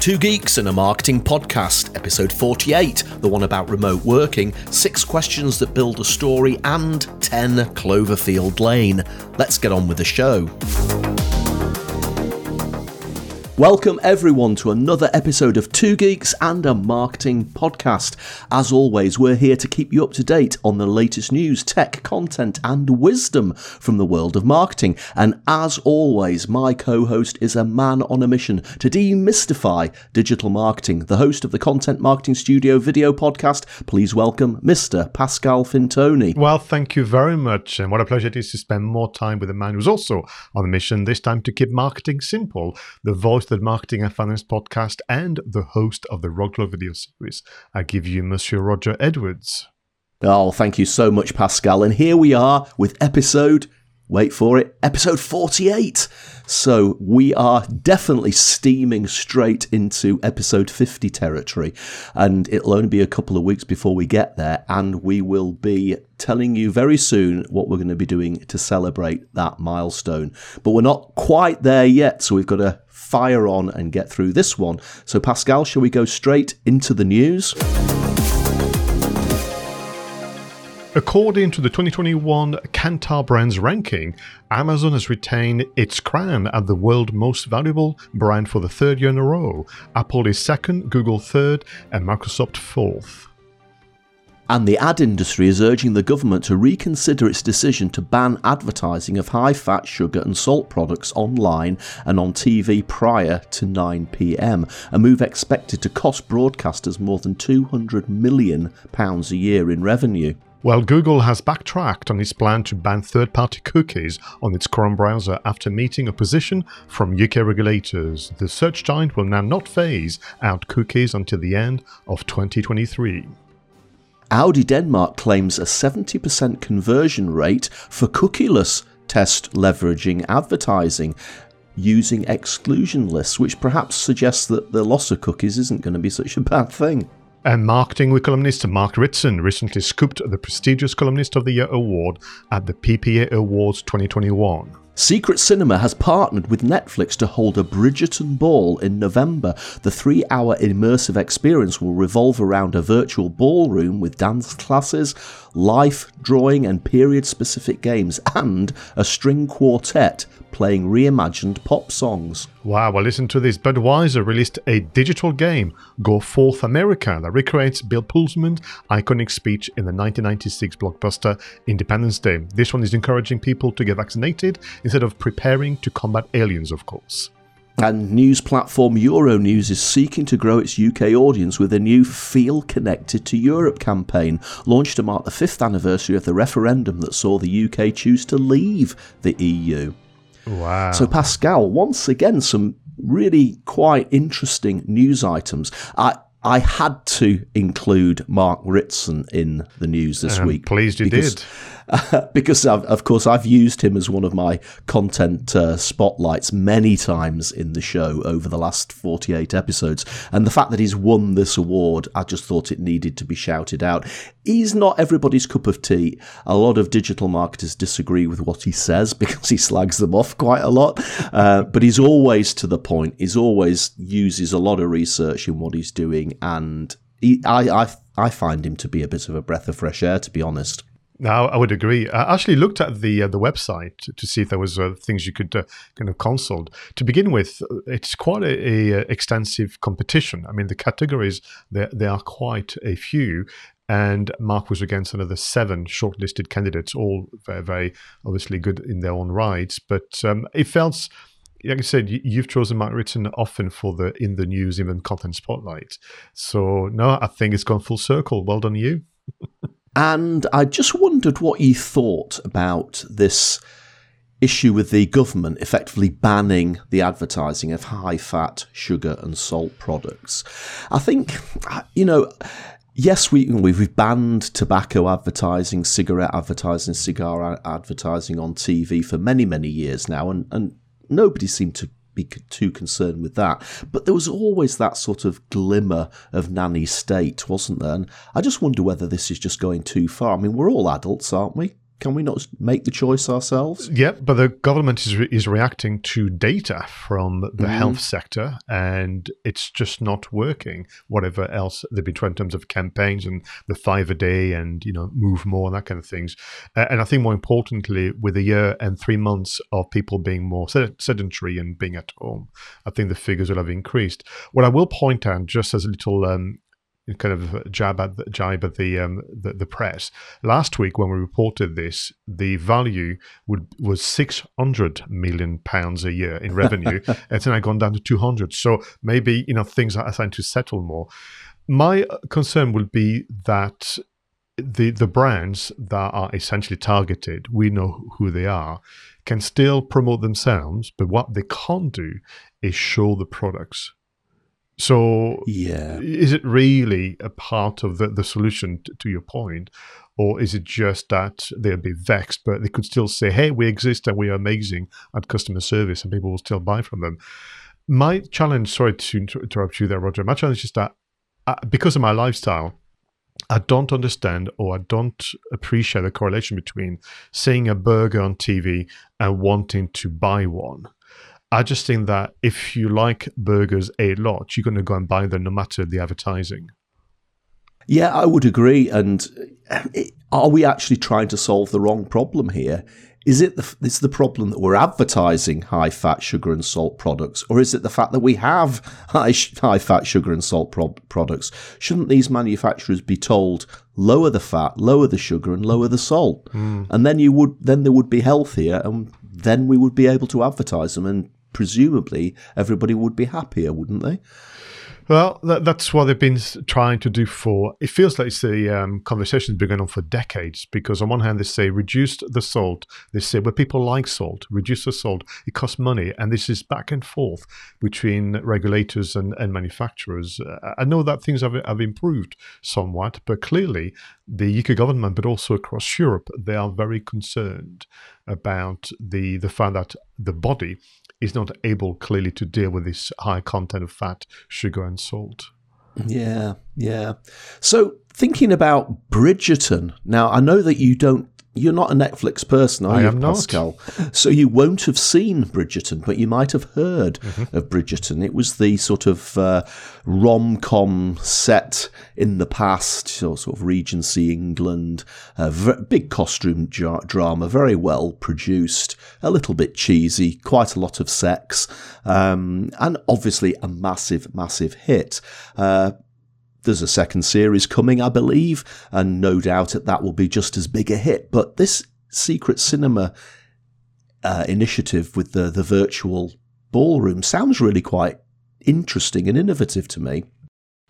Two Geeks and a Marketing Podcast, episode 48, the one about remote working, six questions that build a story, and 10 Cloverfield Lane. Let's get on with the show. Welcome everyone to another episode of Two Geeks and a Marketing Podcast. As always, we're here to keep you up to date on the latest news, tech, content, and wisdom from the world of marketing. And as always, my co-host is a man on a mission to demystify digital marketing. The host of the Content Marketing Studio video podcast. Please welcome Mr. Pascal Fintoni. Well, thank you very much, and what a pleasure it is to spend more time with a man who's also on a mission. This time to keep marketing simple. The voice the Marketing and Finance podcast and the host of the Roglo video series. I give you Monsieur Roger Edwards. Oh, thank you so much, Pascal. And here we are with episode wait for it, episode 48. So we are definitely steaming straight into episode 50 territory. And it'll only be a couple of weeks before we get there. And we will be telling you very soon what we're going to be doing to celebrate that milestone. But we're not quite there yet. So we've got to fire on and get through this one. So, Pascal, shall we go straight into the news? According to the 2021 Kantar BrandZ ranking, Amazon has retained its crown as the world's most valuable brand for the third year in a row. Apple is second, Google third, and Microsoft fourth. And the ad industry is urging the government to reconsider its decision to ban advertising of high fat, sugar, and salt products online and on TV prior to 9pm, a move expected to cost broadcasters more than £200 million a year in revenue. Well, Google has backtracked on its plan to ban third party cookies on its Chrome browser after meeting opposition from UK regulators. The search giant will now not phase out cookies until the end of 2023. Audi Denmark claims a 70% conversion rate for cookieless test leveraging advertising using exclusion lists, which perhaps suggests that the loss of cookies isn't going to be such a bad thing. And marketing columnist Mark Ritson recently scooped the prestigious Columnist of the Year award at the PPA Awards 2021. Secret Cinema has partnered with Netflix to hold a Bridgerton Ball in November. The three hour immersive experience will revolve around a virtual ballroom with dance classes, life drawing and period specific games, and a string quartet playing reimagined pop songs. Wow, well, listen to this. Budweiser released a digital game, Go Forth America, that recreates Bill Pullman's iconic speech in the 1996 blockbuster Independence Day. This one is encouraging people to get vaccinated instead of preparing to combat aliens, of course. And news platform Euronews is seeking to grow its UK audience with a new Feel Connected to Europe campaign launched to mark the fifth anniversary of the referendum that saw the UK choose to leave the EU. Wow. So, Pascal, once again, some really quite interesting news items. I, I had to include Mark Ritson in the news this I'm week. Pleased you because, because I've, of course I've used him as one of my content uh, spotlights many times in the show over the last 48 episodes. And the fact that he's won this award, I just thought it needed to be shouted out. He's not everybody's cup of tea. A lot of digital marketers disagree with what he says because he slags them off quite a lot. Uh, but he's always to the point. He's always uses a lot of research in what he's doing, and he, I, I I find him to be a bit of a breath of fresh air, to be honest. No, I would agree. I actually looked at the uh, the website to see if there was uh, things you could uh, kind of consult. To begin with, it's quite a, a, uh, extensive competition. I mean, the categories there there are quite a few, and Mark was against another seven shortlisted candidates, all very, very obviously good in their own rights. But um, it felt like I said, you've chosen Mark Ritson often for the in the news, even content spotlight. So no, I think it's gone full circle. Well done, you. And I just wondered what you thought about this issue with the government effectively banning the advertising of high fat, sugar, and salt products. I think, uh, you know, yes, we we've banned tobacco advertising, cigarette advertising, cigar advertising on TV for many many years now, and and nobody seemed to be too concerned with that. But there was always that sort of glimmer of nanny state, wasn't there? And I just wonder whether this is just going too far. I mean, we're all adults, aren't we? Can we not make the choice ourselves? Yeah, but the government is, re- is reacting to data from the mm. health sector, and it's just not working. Whatever else they've been trying in terms of campaigns and the five a day and you know move more and that kind of things. Uh, and I think more importantly, with a year and three months of people being more sedentary and being at home, I think the figures will have increased. What I will point out, just as a little um, kind of jab at the, jibe at the, um, the, the press. Last week, when we reported this, the value would was six hundred million pounds a year in revenue. it's now gone down to two hundred. So maybe you know things are starting to settle more. My concern would be that the the brands that are essentially targeted, we know who they are, can still promote themselves, but what they can't do is show the products so, yeah, is it really a part of the, the solution to, to your point, or is it just that they'll be vexed, but they could still say, "Hey, we exist and we are amazing at customer service, and people will still buy from them." My challenge, sorry to interrupt you there, Roger. My challenge is that uh, because of my lifestyle, I don't understand or I don't appreciate the correlation between seeing a burger on TV and wanting to buy one. I just think that if you like burgers a lot, you're going to go and buy them no matter the advertising. Yeah, I would agree. And uh, are we actually trying to solve the wrong problem here? Is it the, is the problem that we're advertising high fat, sugar, and salt products, or is it the fact that we have high, high fat, sugar, and salt pro- products? Shouldn't these manufacturers be told lower the fat, lower the sugar, and lower the salt, mm. and then you would then they would be healthier, and then we would be able to advertise them and presumably everybody would be happier, wouldn't they? Well, that, that's what they've been trying to do for. It feels like it's the um, conversation's been going on for decades. Because on one hand, they say reduce the salt. They say, well, people like salt. Reduce the salt. It costs money, and this is back and forth between regulators and, and manufacturers. Uh, I know that things have, have improved somewhat, but clearly the UK government, but also across Europe, they are very concerned about the the fact that the body is not able clearly to deal with this high content of fat, sugar, and salt. Yeah, yeah. So thinking about Bridgerton, now I know that you don't you're not a Netflix person, are I you, am Pascal? Not. So you won't have seen Bridgerton, but you might have heard mm-hmm. of Bridgerton. It was the sort of uh, rom com set in the past, sort of Regency England, a v- big costume jar- drama, very well produced, a little bit cheesy, quite a lot of sex, um, and obviously a massive, massive hit. Uh, there's a second series coming, I believe, and no doubt that that will be just as big a hit. But this secret cinema uh, initiative with the the virtual ballroom sounds really quite interesting and innovative to me.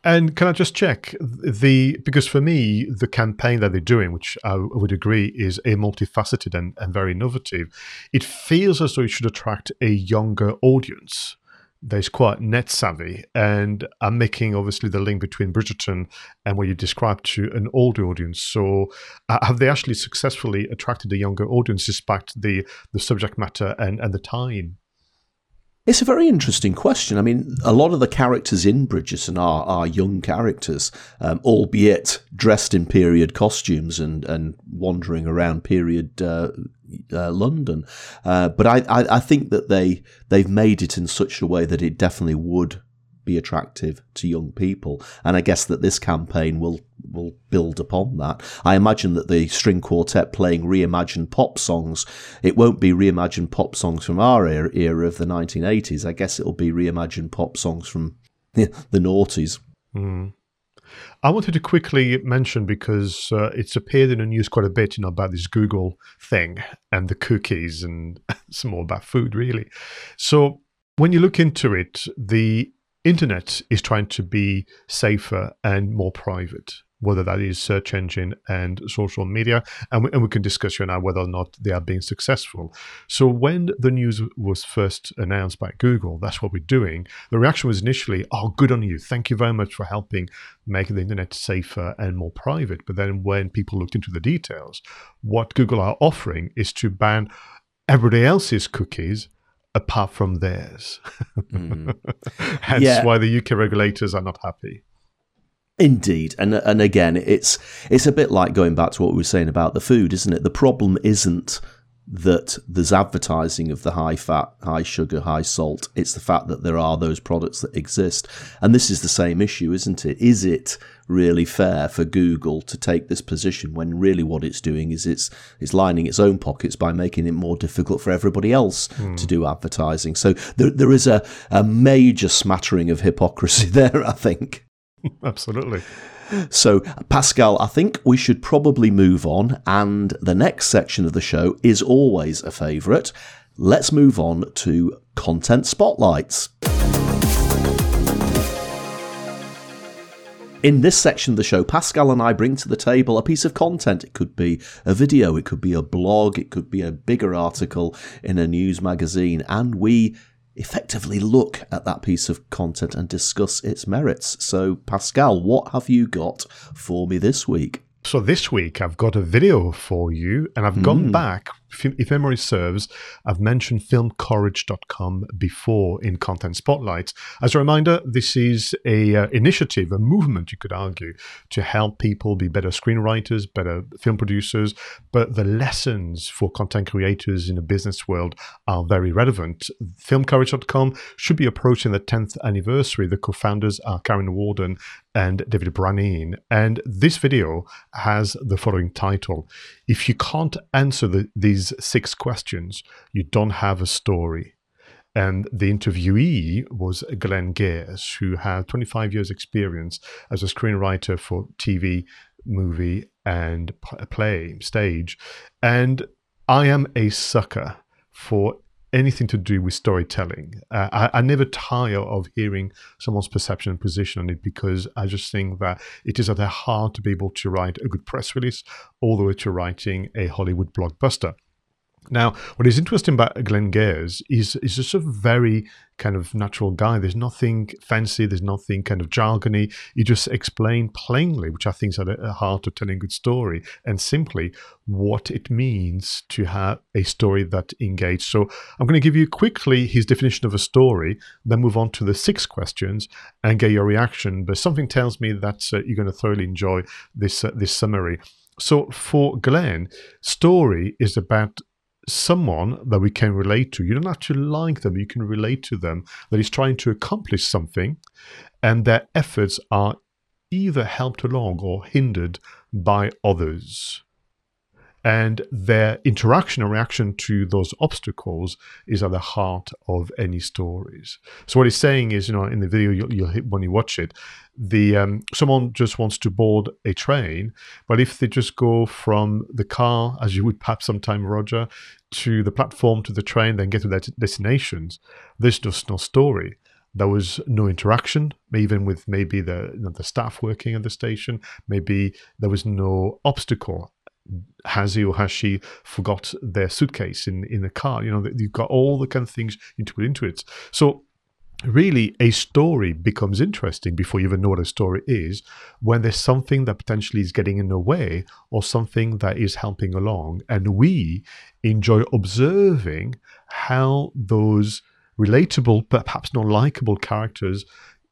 And can I just check the because for me the campaign that they're doing, which I would agree is a multifaceted and, and very innovative, it feels as though it should attract a younger audience that is quite net savvy and are making obviously the link between Bridgerton and what you described to an older audience. So, uh, have they actually successfully attracted a younger audience despite the the subject matter and and the time? It's a very interesting question. I mean, a lot of the characters in Bridgerton are, are young characters, um, albeit dressed in period costumes and, and wandering around period uh, uh, London. Uh, but I, I, I, think that they they've made it in such a way that it definitely would be attractive to young people. And I guess that this campaign will will build upon that. I imagine that the string quartet playing reimagined pop songs, it won't be reimagined pop songs from our era, era of the 1980s. I guess it'll be reimagined pop songs from the noughties. Mm. I wanted to quickly mention because uh, it's appeared in the news quite a bit, you know, about this Google thing and the cookies and some more about food, really. So when you look into it, the internet is trying to be safer and more private whether that is search engine and social media, and we, and we can discuss here now whether or not they are being successful. So when the news was first announced by Google, that's what we're doing. The reaction was initially, "Oh, good on you! Thank you very much for helping make the internet safer and more private." But then when people looked into the details, what Google are offering is to ban everybody else's cookies apart from theirs. Mm. Hence yeah. why the UK regulators are not happy. Indeed, and and again, it's it's a bit like going back to what we were saying about the food, isn't it? The problem isn't that there's advertising of the high fat, high sugar, high salt. It's the fact that there are those products that exist, and this is the same issue, isn't it? Is it really fair for Google to take this position when really what it's doing is it's it's lining its own pockets by making it more difficult for everybody else mm. to do advertising. So there there is a, a major smattering of hypocrisy there, I think. Absolutely. So, Pascal, I think we should probably move on. And the next section of the show is always a favourite. Let's move on to content spotlights. In this section of the show, Pascal and I bring to the table a piece of content. It could be a video, it could be a blog, it could be a bigger article in a news magazine, and we effectively look at that piece of content and discuss its merits. So, Pascal, what have you got for me this week? So this week I've got a video for you, and I've mm. gone hmm. back. If memory serves, I've mentioned filmcourage.com before in Content Spotlight. As a reminder, this is a uh, initiative, a movement, you could argue, to help people be better screenwriters, better film producers. But the lessons for content creators in the business world are very relevant. Filmcourage.com should be approaching the 10th anniversary. The co-founders are Karen Worden and David Branin. And this video has the following title If you can't answer the, these six questions, you don't have a story. And the interviewee was Glenn Gers, who had 25 years' experience as a screenwriter for TV, movie, and play, stage. And I am a sucker for anything to do with storytelling. Uh, I, I, never tire of hearing someone's perception and position on it because I just think that it is at their heart to be able to write a good press release all the way to writing a Hollywood blockbuster. Now, what is interesting about Glenn Gers is is just a very kind of natural guy. There's nothing fancy. There's nothing kind of jargony. He just explained plainly, which I think is at the heart of telling a good story, and simply what it means to have a story that engages. So I'm going to give you quickly his definition of a story, then move on to the six questions and get your reaction. But something tells me that uh, you're going to thoroughly enjoy this uh, this summary. So for Glenn, story is about someone that we can relate to. You don't have to like them, you can relate to them, that is trying to accomplish something, and their efforts are either helped along or hindered by others and their interaction and reaction to those obstacles is at the heart of any stories. So what he's saying is, you know, in the video you'll, you'll hit when you watch it, the um, someone just wants to board a train, but if they just go from the car, as you would perhaps sometime, Roger, to the platform to the train, then get to their destinations, there's just no story. There was no interaction, even with maybe the you know, the staff working at the station. Maybe there was no obstacle has he or has she forgot their suitcase in, in the car? You know, you've got all the kind of things you put into it. So really a story becomes interesting before you even know what a story is when there's something that potentially is getting in the way or something that is helping along and we enjoy observing how those relatable but perhaps not likable characters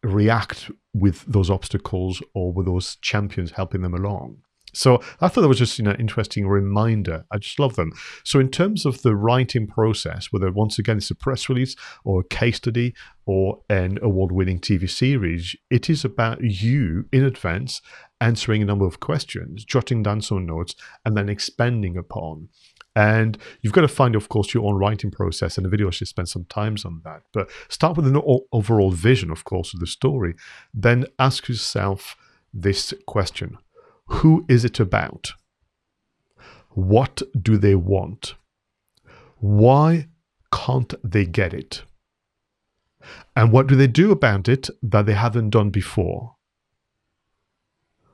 react with those obstacles or with those champions helping them along so I thought that was just you know interesting reminder. I just love them. So in terms of the writing process, whether once again it's a press release or a case study or an award-winning TV series, it is about you in advance answering a number of questions, jotting down some notes, and then expanding upon. And you've got to find, of course, your own writing process, and the video should spend some time on that. But start with an overall vision, of course, of the story. Then ask yourself this question who is it about? What do they want? Why can't they get it? And what do they do about it that they haven't done before?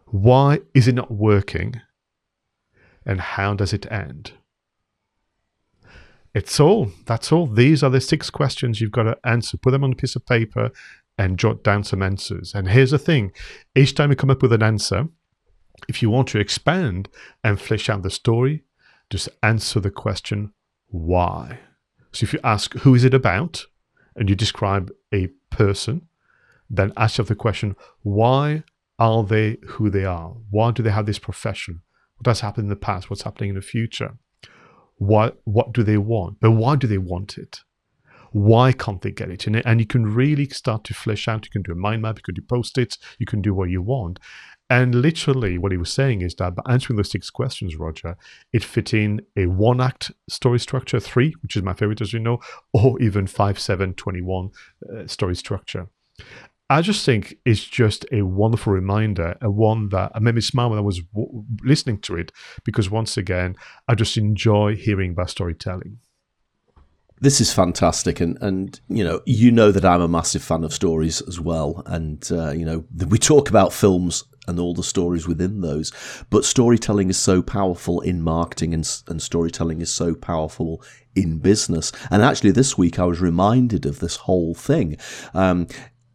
Why is it not working? And how does it end? It's all. That's all. These are the six questions you've got to answer. Put them on a piece of paper and jot down some answers. And here's the thing each time you come up with an answer, if you want to expand and flesh out the story, just answer the question, why? So if you ask, who is it about? And you describe a person, then ask yourself the question, why are they who they are? Why do they have this profession? What has happened in the past? What's happening in the future? What what do they want? But why do they want it? Why can't they get it? And, you can really start to flesh out. You can do a mind map. You can do post-its. You can do what you want. And literally, what he was saying is that by answering those six questions, Roger, it fit in a one act story structure, three, which is my favorite, as you know, or even five, seven, 21 uh, story structure. I just think it's just a wonderful reminder, a one that made me smile when I was w- listening to it, because once again, I just enjoy hearing about storytelling. This is fantastic, and and you know you know that I'm a massive fan of stories as well, and uh, you know we talk about films and all the stories within those, but storytelling is so powerful in marketing, and and storytelling is so powerful in business. And actually, this week I was reminded of this whole thing. Um,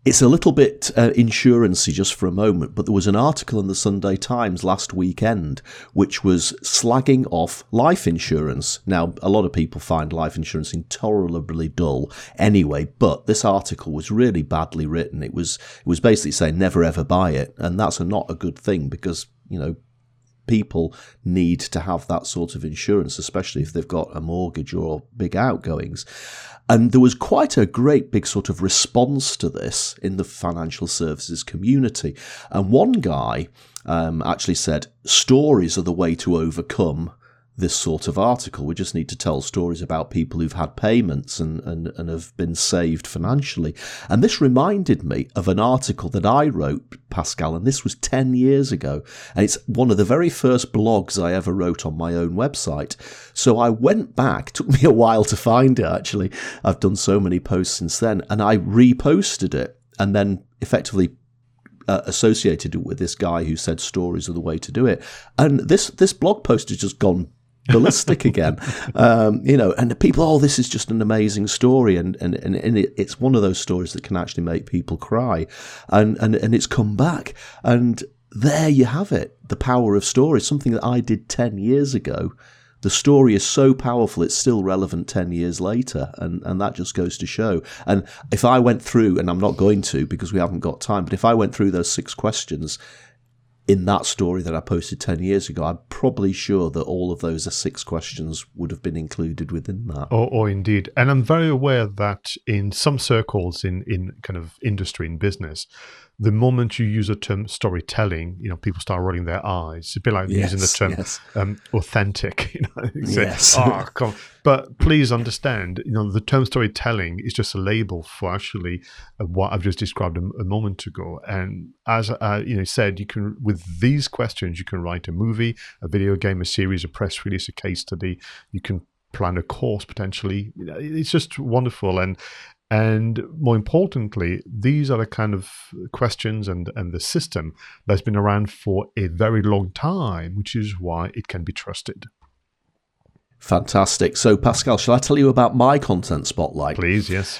it's a little bit uh, insurancey just for a moment, but there was an article in the Sunday Times last weekend which was slagging off life insurance. Now, a lot of people find life insurance intolerably dull anyway, but this article was really badly written. It was it was basically saying never ever buy it, and that's a, not a good thing because you know people need to have that sort of insurance, especially if they've got a mortgage or big outgoings. And there was quite a great big sort of response to this in the financial services community. And one guy um, actually said, stories are the way to overcome this sort of article. We just need to tell stories about people who've had payments and, and, and have been saved financially. And this reminded me of an article that I wrote, Pascal, and this was 10 years ago. And it's one of the very first blogs I ever wrote on my own website. So I went back, took me a while to find it actually. I've done so many posts since then, and I reposted it and then effectively uh, associated it with this guy who said stories are the way to do it. And this this blog post has just gone ballistic again. Um, you know, and the people, oh, this is just an amazing story, and and and, and it, it's one of those stories that can actually make people cry, and and and it's come back, and there you have it, the power of story, something that I did ten years ago. The story is so powerful; it's still relevant ten years later, and and that just goes to show. And if I went through, and I'm not going to because we haven't got time, but if I went through those six questions in that story that I posted 10 years ago, I'm probably sure that all of those six questions would have been included within that. Or, or indeed. And I'm very aware that in some circles in, in kind of industry and business, the moment you use a term storytelling, you know, people start rolling their eyes. It's a bit like yes, using the term yes. um, authentic. You know, say, yes. oh, come. But please understand, you know, the term storytelling is just a label for actually uh, what I've just described a, a moment ago. And as uh, you know, said, you can with these questions, you can write a movie, a video game, a series, a press release, a case study. You can plan a course potentially. It's just wonderful, and and more importantly, these are the kind of questions and, and the system that's been around for a very long time, which is why it can be trusted. Fantastic. So, Pascal, shall I tell you about my content spotlight? Please, yes.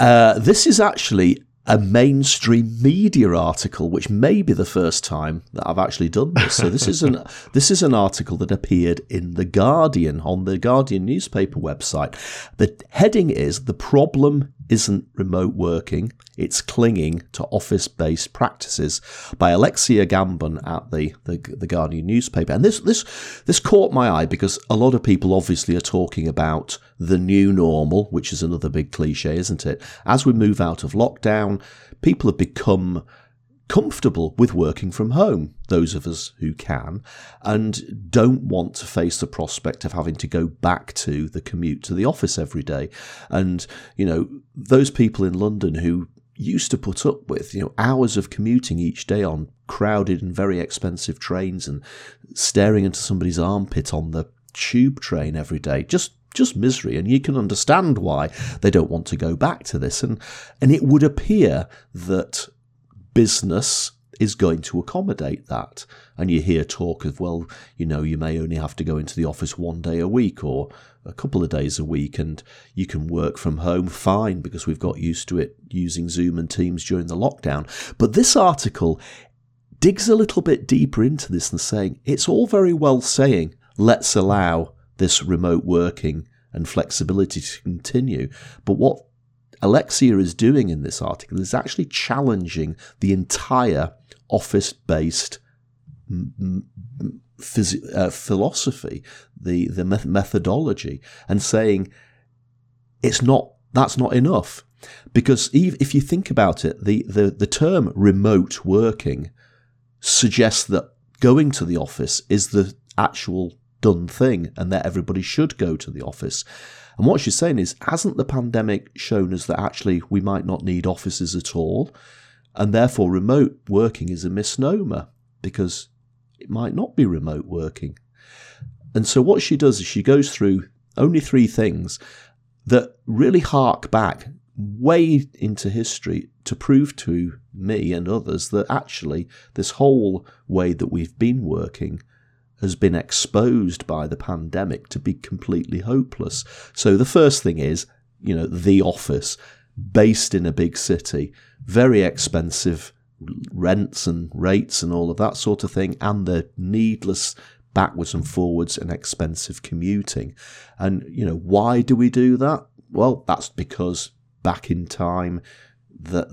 Uh, this is actually a mainstream media article, which may be the first time that I've actually done this. So this is an this is an article that appeared in the Guardian on the Guardian newspaper website. The heading is "The problem isn't remote working; it's clinging to office-based practices" by Alexia Cambon at the, the the Guardian newspaper. And this this this caught my eye because a lot of people obviously are talking about the new normal, which is another big cliche, isn't it? As we move out of lockdown, people have become comfortable with working from home, those of us who can, and don't want to face the prospect of having to go back to the commute to the office every day. And, you know, those people in London who used to put up with, you know, hours of commuting each day on crowded and very expensive trains and staring into somebody's armpit on the tube train every day, just just misery, and you can understand why they don't want to go back to this. And and it would appear that business is going to accommodate that. And you hear talk of, well, you know, you may only have to go into the office one day a week or a couple of days a week, and you can work from home fine because we've got used to it using Zoom and Teams during the lockdown. But this article digs a little bit deeper into this and saying it's all very well saying, let's allow this remote working and flexibility to continue. But what Alexia is doing in this article is actually challenging the entire office based phys- uh, philosophy, the the methodology, and saying it's not that's not enough. Because if you think about it, the, the, the term remote working suggests that going to the office is the actual done thing and that everybody should go to the office. And what she's saying is, hasn't the pandemic shown us that actually we might not need offices at all? And therefore, remote working is a misnomer because it might not be remote working. And so, what she does is she goes through only three things that really hark back way into history to prove to me and others that actually this whole way that we've been working has been exposed by the pandemic to be completely hopeless. So the first thing is, you know, the office based in a big city, very expensive rents and rates and all of that sort of thing, and the needless backwards and forwards and expensive commuting. And, you know, why do we do that? Well, that's because back in time that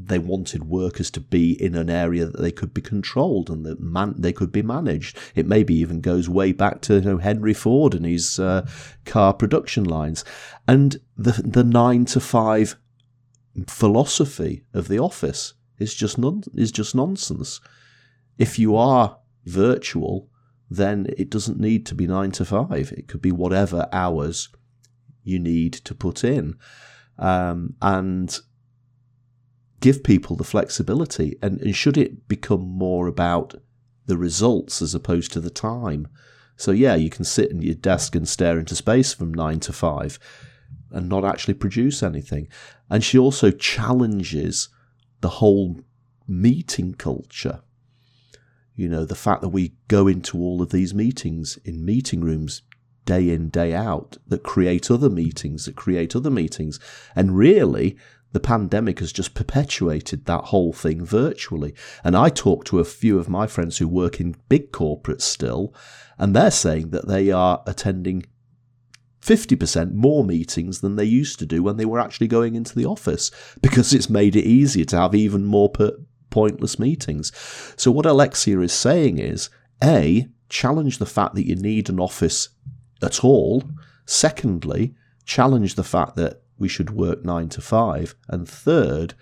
they wanted workers to be in an area that they could be controlled and that man- they could be managed. It maybe even goes way back to you know, Henry Ford and his uh, car production lines, and the the nine to five philosophy of the office is just non- is just nonsense. If you are virtual, then it doesn't need to be nine to five. It could be whatever hours you need to put in um, and give people the flexibility. And, and should it become more about the results as opposed to the time? So, yeah, you can sit in your desk and stare into space from nine to five and not actually produce anything. And she also challenges the whole meeting culture. You know, the fact that we go into all of these meetings in meeting rooms day in, day out that create other meetings, that create other meetings. And really, the pandemic has just perpetuated that whole thing virtually. And I talk to a few of my friends who work in big corporates still, and they're saying that they are attending 50% more meetings than they used to do when they were actually going into the office because it's made it easier to have even more per- pointless meetings. So, what Alexia is saying is A, challenge the fact that you need an office at all. Secondly, challenge the fact that we should work nine to five. And third,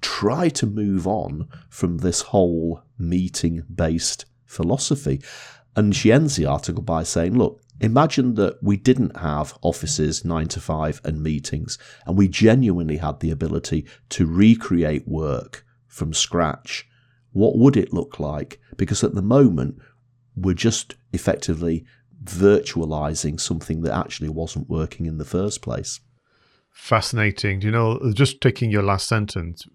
try to move on from this whole meeting based philosophy. And she ends the article by saying, look, imagine that we didn't have offices nine to five and meetings, and we genuinely had the ability to recreate work from scratch. What would it look like? Because at the moment, we're just effectively virtualizing something that actually wasn't working in the first place. Fascinating. You know, just taking your last sentence,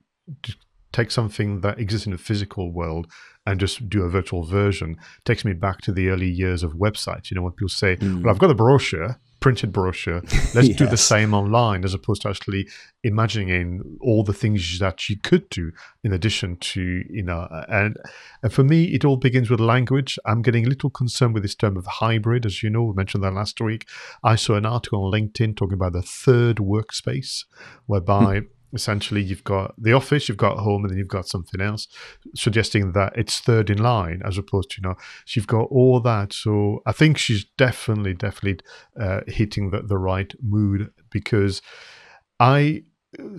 take something that exists in the physical world and just do a virtual version takes me back to the early years of websites. You know, when people say, mm. "Well, I've got a brochure," printed brochure. Let's yes. do the same online as opposed to actually imagining all the things that you could do in addition to, you know, and, and for me, it all begins with language. I'm getting a little concerned with this term of hybrid. As you know, we mentioned that last week. I saw an article on LinkedIn talking about the third workspace, whereby hmm. Essentially you've got the office, you've got home, and then you've got something else, suggesting that it's third in line as opposed to you know she's got all that. So I think she's definitely definitely uh, hitting the, the right mood because I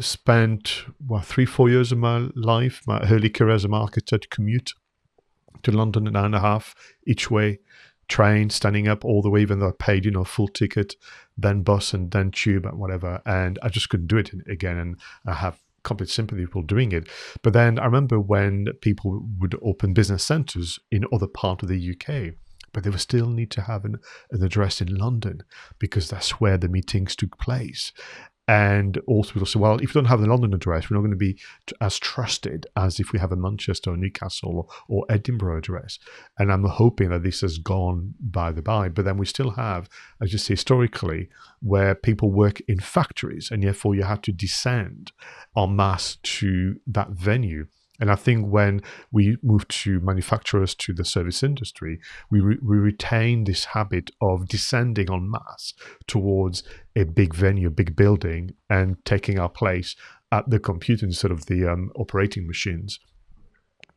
spent what three four years of my life, my early career as a marketer, to commute to London an hour and a half each way train, standing up all the way, even though I paid, you know, full ticket, then bus and then tube and whatever. And I just couldn't do it again. And I have complete sympathy for doing it. But then I remember when people would open business centres in other part of the UK, but they would still need to have an, an address in London because that's where the meetings took place. And also, people say, well, if we don't have the London address, we're not going to be as trusted as if we have a Manchester or Newcastle or, or Edinburgh address. And I'm hoping that this has gone by the by. But then we still have, as you say, historically, where people work in factories, and therefore you have to descend en masse to that venue. And I think when we move to manufacturers to the service industry, we, re- we retain this habit of descending en masse towards a big venue, a big building, and taking our place at the computer instead of the um, operating machines.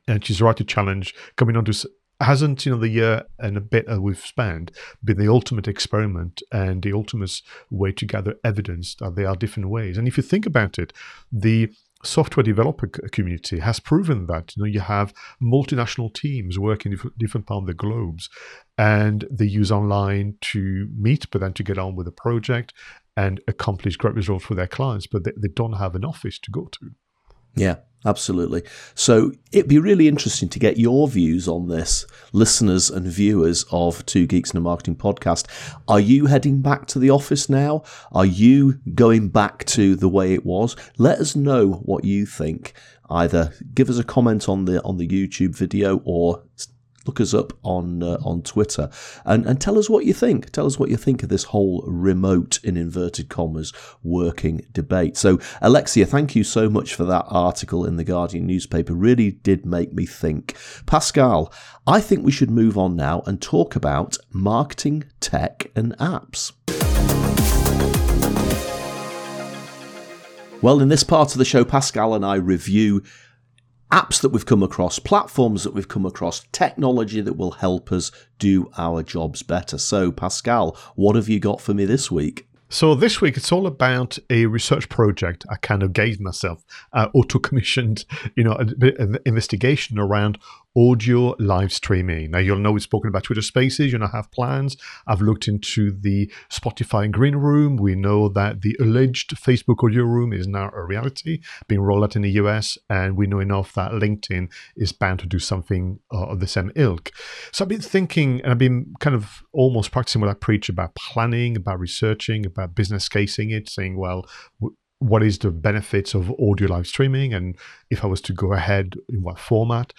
and she's right to challenge coming onto hasn't you know the year and a bit that we've spent been the ultimate experiment and the ultimate way to gather evidence that there are different ways and if you think about it the software developer community has proven that you know you have multinational teams working in different parts of the globes and they use online to meet but then to get on with the project and accomplish great results for their clients but they, they don't have an office to go to. Yeah absolutely. So it'd be really interesting to get your views on this, listeners and viewers of Two Geeks in a Marketing podcast. Are you heading back to the office now? Are you going back to the way it was? Let us know what you think. Either give us a comment on the on the YouTube video or look us up on uh, on Twitter and, and tell us what you think. Tell us what you think of this whole remote, in inverted commas, working debate. So, Alexia, thank you so much for that article in the Guardian newspaper. Really did make me think. Pascal, I think we should move on now and talk about marketing, tech, and apps. Well, in this part of the show, Pascal and I review apps that we've come across, platforms that we've come across, technology that will help us do our jobs better. So, Pascal, what have you got for me this week? So this week it's all about a research project. I kind of gave myself uh, auto commissioned, you know, an investigation around audio live streaming. Now, you'll know we've spoken about Twitter Spaces, you know, have plans. I've looked into the Spotify Green Room. We know that the alleged Facebook Audio Room is now a reality, being rolled out in the US, and we know enough that LinkedIn is bound to do something uh, of the same ilk. So I've been thinking, and I've been kind of almost practicing what I preach about planning, about researching, about business casing it, saying, well, what is the benefits of audio live streaming and if I was to go ahead in what format.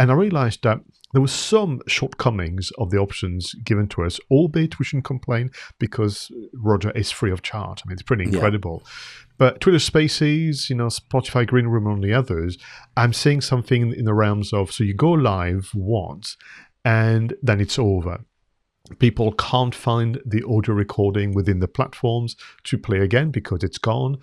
And I realized that there were some shortcomings of the options given to us, albeit we shouldn't complain because Roger is free of charge. I mean, it's pretty incredible. Yeah. But Twitter Spaces, you know, Spotify Green Room, and the others, I'm seeing something in the realms of so you go live once and then it's over people can't find the audio recording within the platforms to play again because it's gone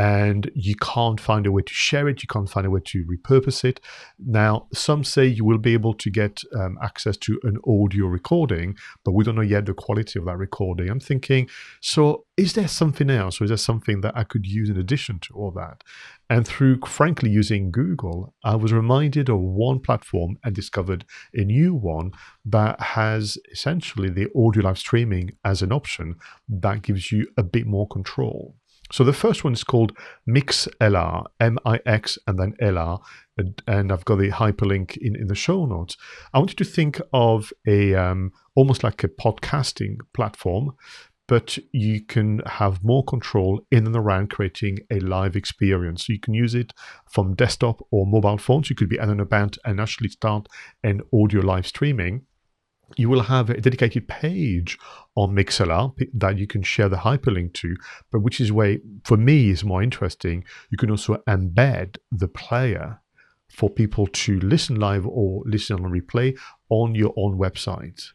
and you can't find a way to share it, you can't find a way to repurpose it. Now, some say you will be able to get um, access to an audio recording, but we don't know yet the quality of that recording. I'm thinking, so is there something else, or is there something that I could use in addition to all that? And through, frankly, using Google, I was reminded of one platform and discovered a new one that has essentially the audio live streaming as an option that gives you a bit more control. So the first one is called MixLR, M-I-X and then LR, and I've got the hyperlink in, in the show notes. I want you to think of a um, almost like a podcasting platform, but you can have more control in and around creating a live experience. So you can use it from desktop or mobile phones. You could be out and about and actually start an audio live streaming you will have a dedicated page on MixLR that you can share the hyperlink to, but which is way for me is more interesting. You can also embed the player for people to listen live or listen on replay on your own website.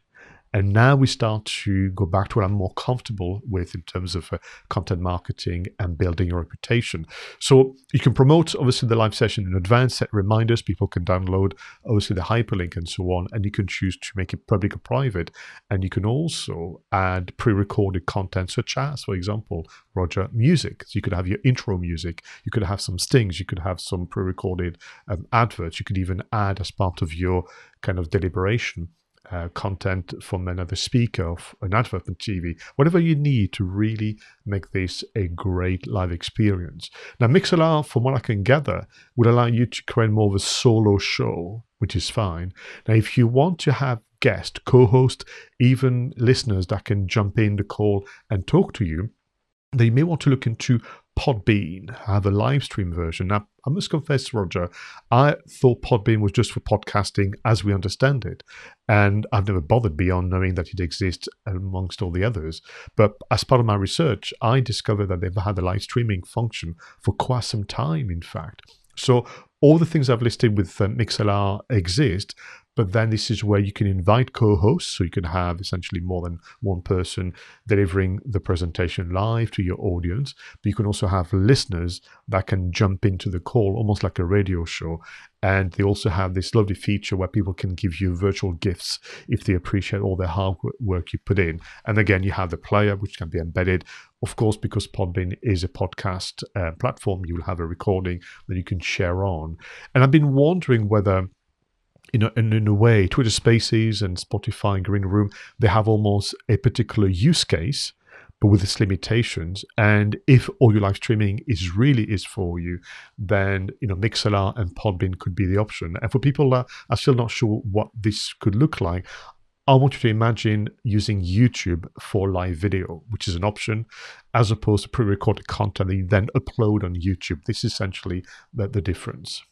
And now we start to go back to what I'm more comfortable with in terms of uh, content marketing and building your reputation. So you can promote obviously the live session in advance, set reminders, people can download obviously the hyperlink and so on, and you can choose to make it public or private. And you can also add pre-recorded content such as, for example, Roger, music. So you could have your intro music, you could have some stings, you could have some pre-recorded um, adverts, you could even add as part of your kind of deliberation uh, content from another speaker, of an advert on TV, whatever you need to really make this a great live experience. Now, MixLR, from what I can gather, would allow you to create more of a solo show, which is fine. Now, if you want to have guest, co-host, even listeners that can jump in the call and talk to you, then you may want to look into Podbean. Have a live stream version. Now, I must confess, Roger, I thought Podbean was just for podcasting as we understand it. And I've never bothered beyond knowing that it exists amongst all the others. But as part of my research, I discovered that they've had a live streaming function for quite some time, in fact. So all the things I've listed with uh, MixLR exist, but then this is where you can invite co-hosts, so you can have essentially more than one person delivering the presentation live to your audience. But you can also have listeners that can jump into the call, almost like a radio show. And they also have this lovely feature where people can give you virtual gifts if they appreciate all the hard work you put in. And again, you have the player, which can be embedded. Of course, because Podbean is a podcast uh, platform, you will have a recording that you can share on. And I've been wondering whether you know, in, in a way, Twitter Spaces and Spotify and Green Room, they have almost a particular use case, but with its limitations. And if all your live streaming is really is for you, then you know MixLR and Podbean could be the option. And for people that are still not sure what this could look like, I want you to imagine using YouTube for live video, which is an option, as opposed to pre-recorded content that you then upload on YouTube. This is essentially the, the difference.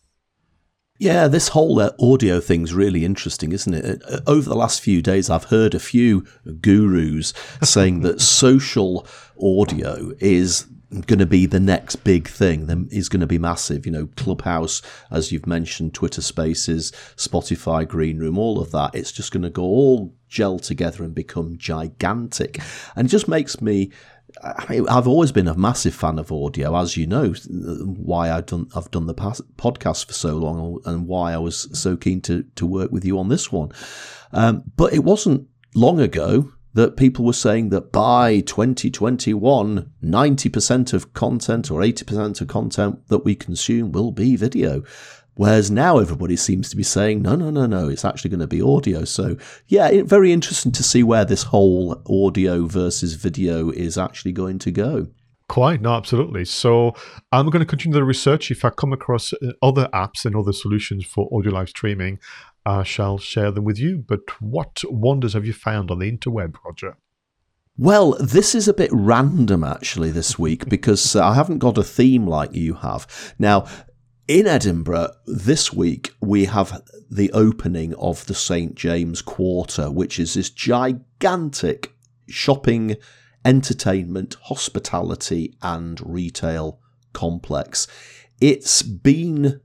Yeah, this whole uh, audio thing's really interesting, isn't it? Uh, over the last few days, I've heard a few gurus saying that social audio is going to be the next big thing. Is going to be massive. You know, Clubhouse, as you've mentioned, Twitter Spaces, Spotify, Green Room, all of that. It's just going to go all gel together and become gigantic, and it just makes me I have always been a massive fan of audio, as you know, why I've done I've done the podcast for so long, and why I was so keen to to work with you on this one. Um, but it wasn't long ago that people were saying that by 2021, 90% of content or 80% of content that we consume will be video. Whereas now everybody seems to be saying, no, no, no, no, it's actually going to be audio. So, yeah, very interesting to see where this whole audio versus video is actually going to go. Quite, no, absolutely. So, I'm going to continue the research. If I come across uh, other apps and other solutions for audio live streaming, I shall share them with you. But what wonders have you found on the interweb, Roger? Well, this is a bit random actually this week because uh, I haven't got a theme like you have. Now, in Edinburgh this week, we have the opening of the St. James Quarter, which is this gigantic shopping, entertainment, hospitality, and retail complex. It's been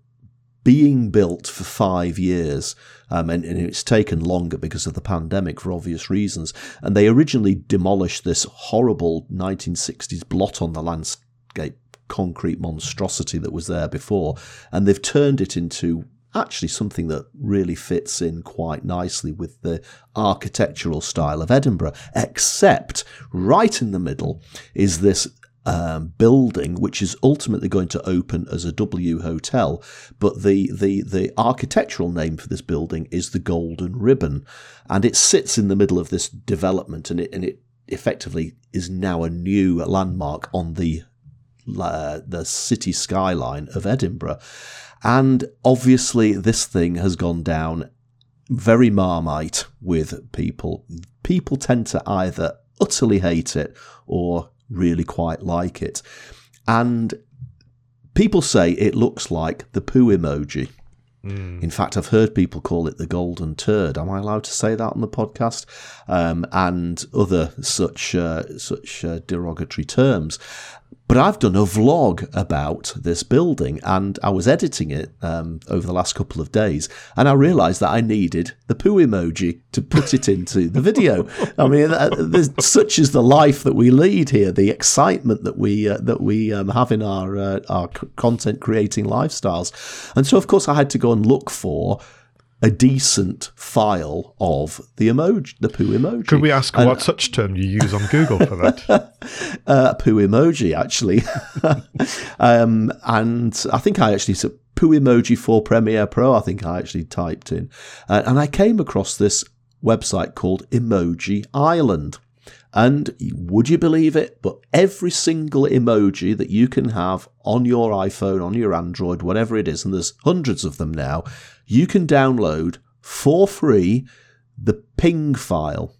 being built for five years, um, and, and, it's taken longer because of the pandemic for obvious reasons. And they originally demolished this horrible 1960s blot on the landscape concrete monstrosity that was there before, and they've turned it into actually something that really fits in quite nicely with the architectural style of Edinburgh, except right in the middle is this um, building, which is ultimately going to open as a W hotel. But the, the, the architectural name for this building is the Golden Ribbon. And it sits in the middle of this development and it, and it effectively is now a new landmark on the uh, the city skyline of Edinburgh. And obviously, this thing has gone down very marmite with people. People tend to either utterly hate it or really quite like it. And people say it looks like the poo emoji. Mm. In fact, I've heard people call it the golden turd. Am I allowed to say that on the podcast? Um, and other such uh, such uh, derogatory terms. But I've done a vlog about this building and I was editing it um, over the last couple of days and I realised that I needed the poo emoji to put it into the video. I mean, uh, such is the life that we lead here, the excitement that we uh, that we um, have in our uh, our content creating lifestyles. And so, of course, I had to go and look for a decent file of the emoji, the poo emoji. Could we ask and, what such term you use on Google for that? uh, poo emoji, actually. um, and I think I actually said poo emoji for Premiere Pro. I think I actually typed in, uh, and I came across this website called Emoji Island. And would you believe it? But every single emoji that you can have on your iPhone, on your Android, whatever it is, and there's hundreds of them now, you can download for free the PNG file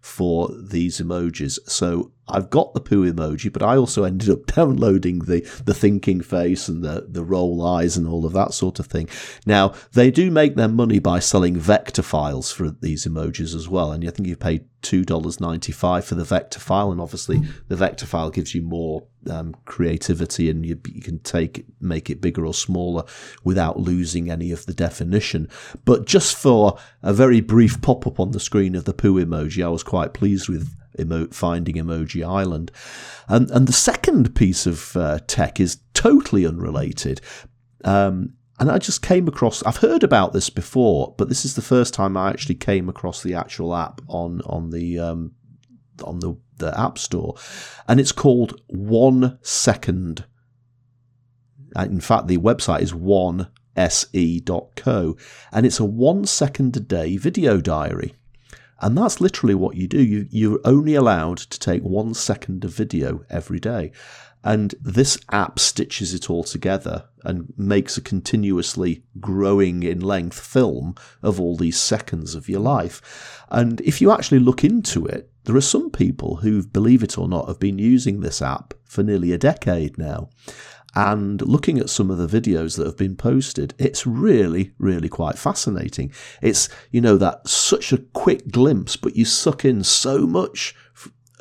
for these emojis. So I've got the poo emoji, but I also ended up downloading the, the thinking face and the, the roll eyes and all of that sort of thing. Now, they do make their money by selling vector files for these emojis as well. And I think you paid $2.95 for the vector file. And obviously, the vector file gives you more um, creativity and you, you can take make it bigger or smaller without losing any of the definition. But just for a very brief pop up on the screen of the poo emoji, I was quite pleased with emo- finding Emoji Island. And, and the second piece of uh, tech is totally unrelated. Um, and I just came across. I've heard about this before, but this is the first time I actually came across the actual app on on the um, on the the App Store, and it's called One Second. In fact, the website is one se.co, and it's a one second a day video diary. And that's literally what you do. You, you're only allowed to take one second of video every day. And this app stitches it all together and makes a continuously growing in length film of all these seconds of your life. And if you actually look into it, there are some people who, believe it or not, have been using this app for nearly a decade now. And looking at some of the videos that have been posted, it's really, really quite fascinating. It's, you know, that such a quick glimpse, but you suck in so much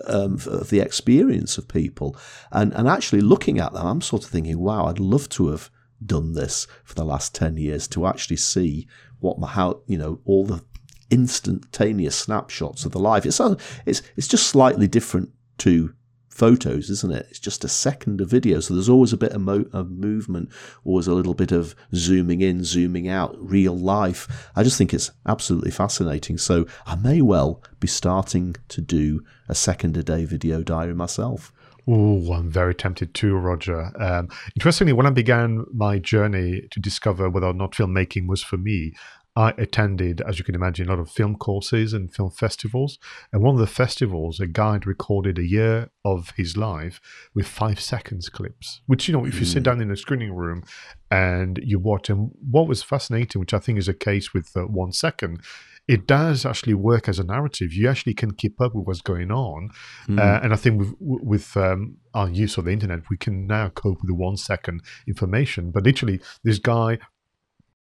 um, of the experience of people. And, and actually looking at them, I'm sort of thinking, wow, I'd love to have done this for the last 10 years to actually see what my, how, you know, all the instantaneous snapshots of the life. It's, it's, it's just slightly different to photos, isn't it? It's just a second of video. So there's always a bit of, mo- of, movement, always a little bit of zooming in, zooming out, real life. I just think it's absolutely fascinating. So I may well be starting to do a second a day video diary myself. Oh, I'm very tempted too, Roger. Um, interestingly, when I began my journey to discover whether or not filmmaking was for me, I attended, as you can imagine, a lot of film courses and film festivals. And one of the festivals, a guide recorded a year of his life with five seconds clips, which, you know, if you sit hmm. down in a screening room and you watch, and what was fascinating, which I think is a case with uh, one second, it does actually work as a narrative. You actually can keep up with what's going on, mm. uh, and I think with, with um, our use of the internet, we can now cope with the one second information. But literally, this guy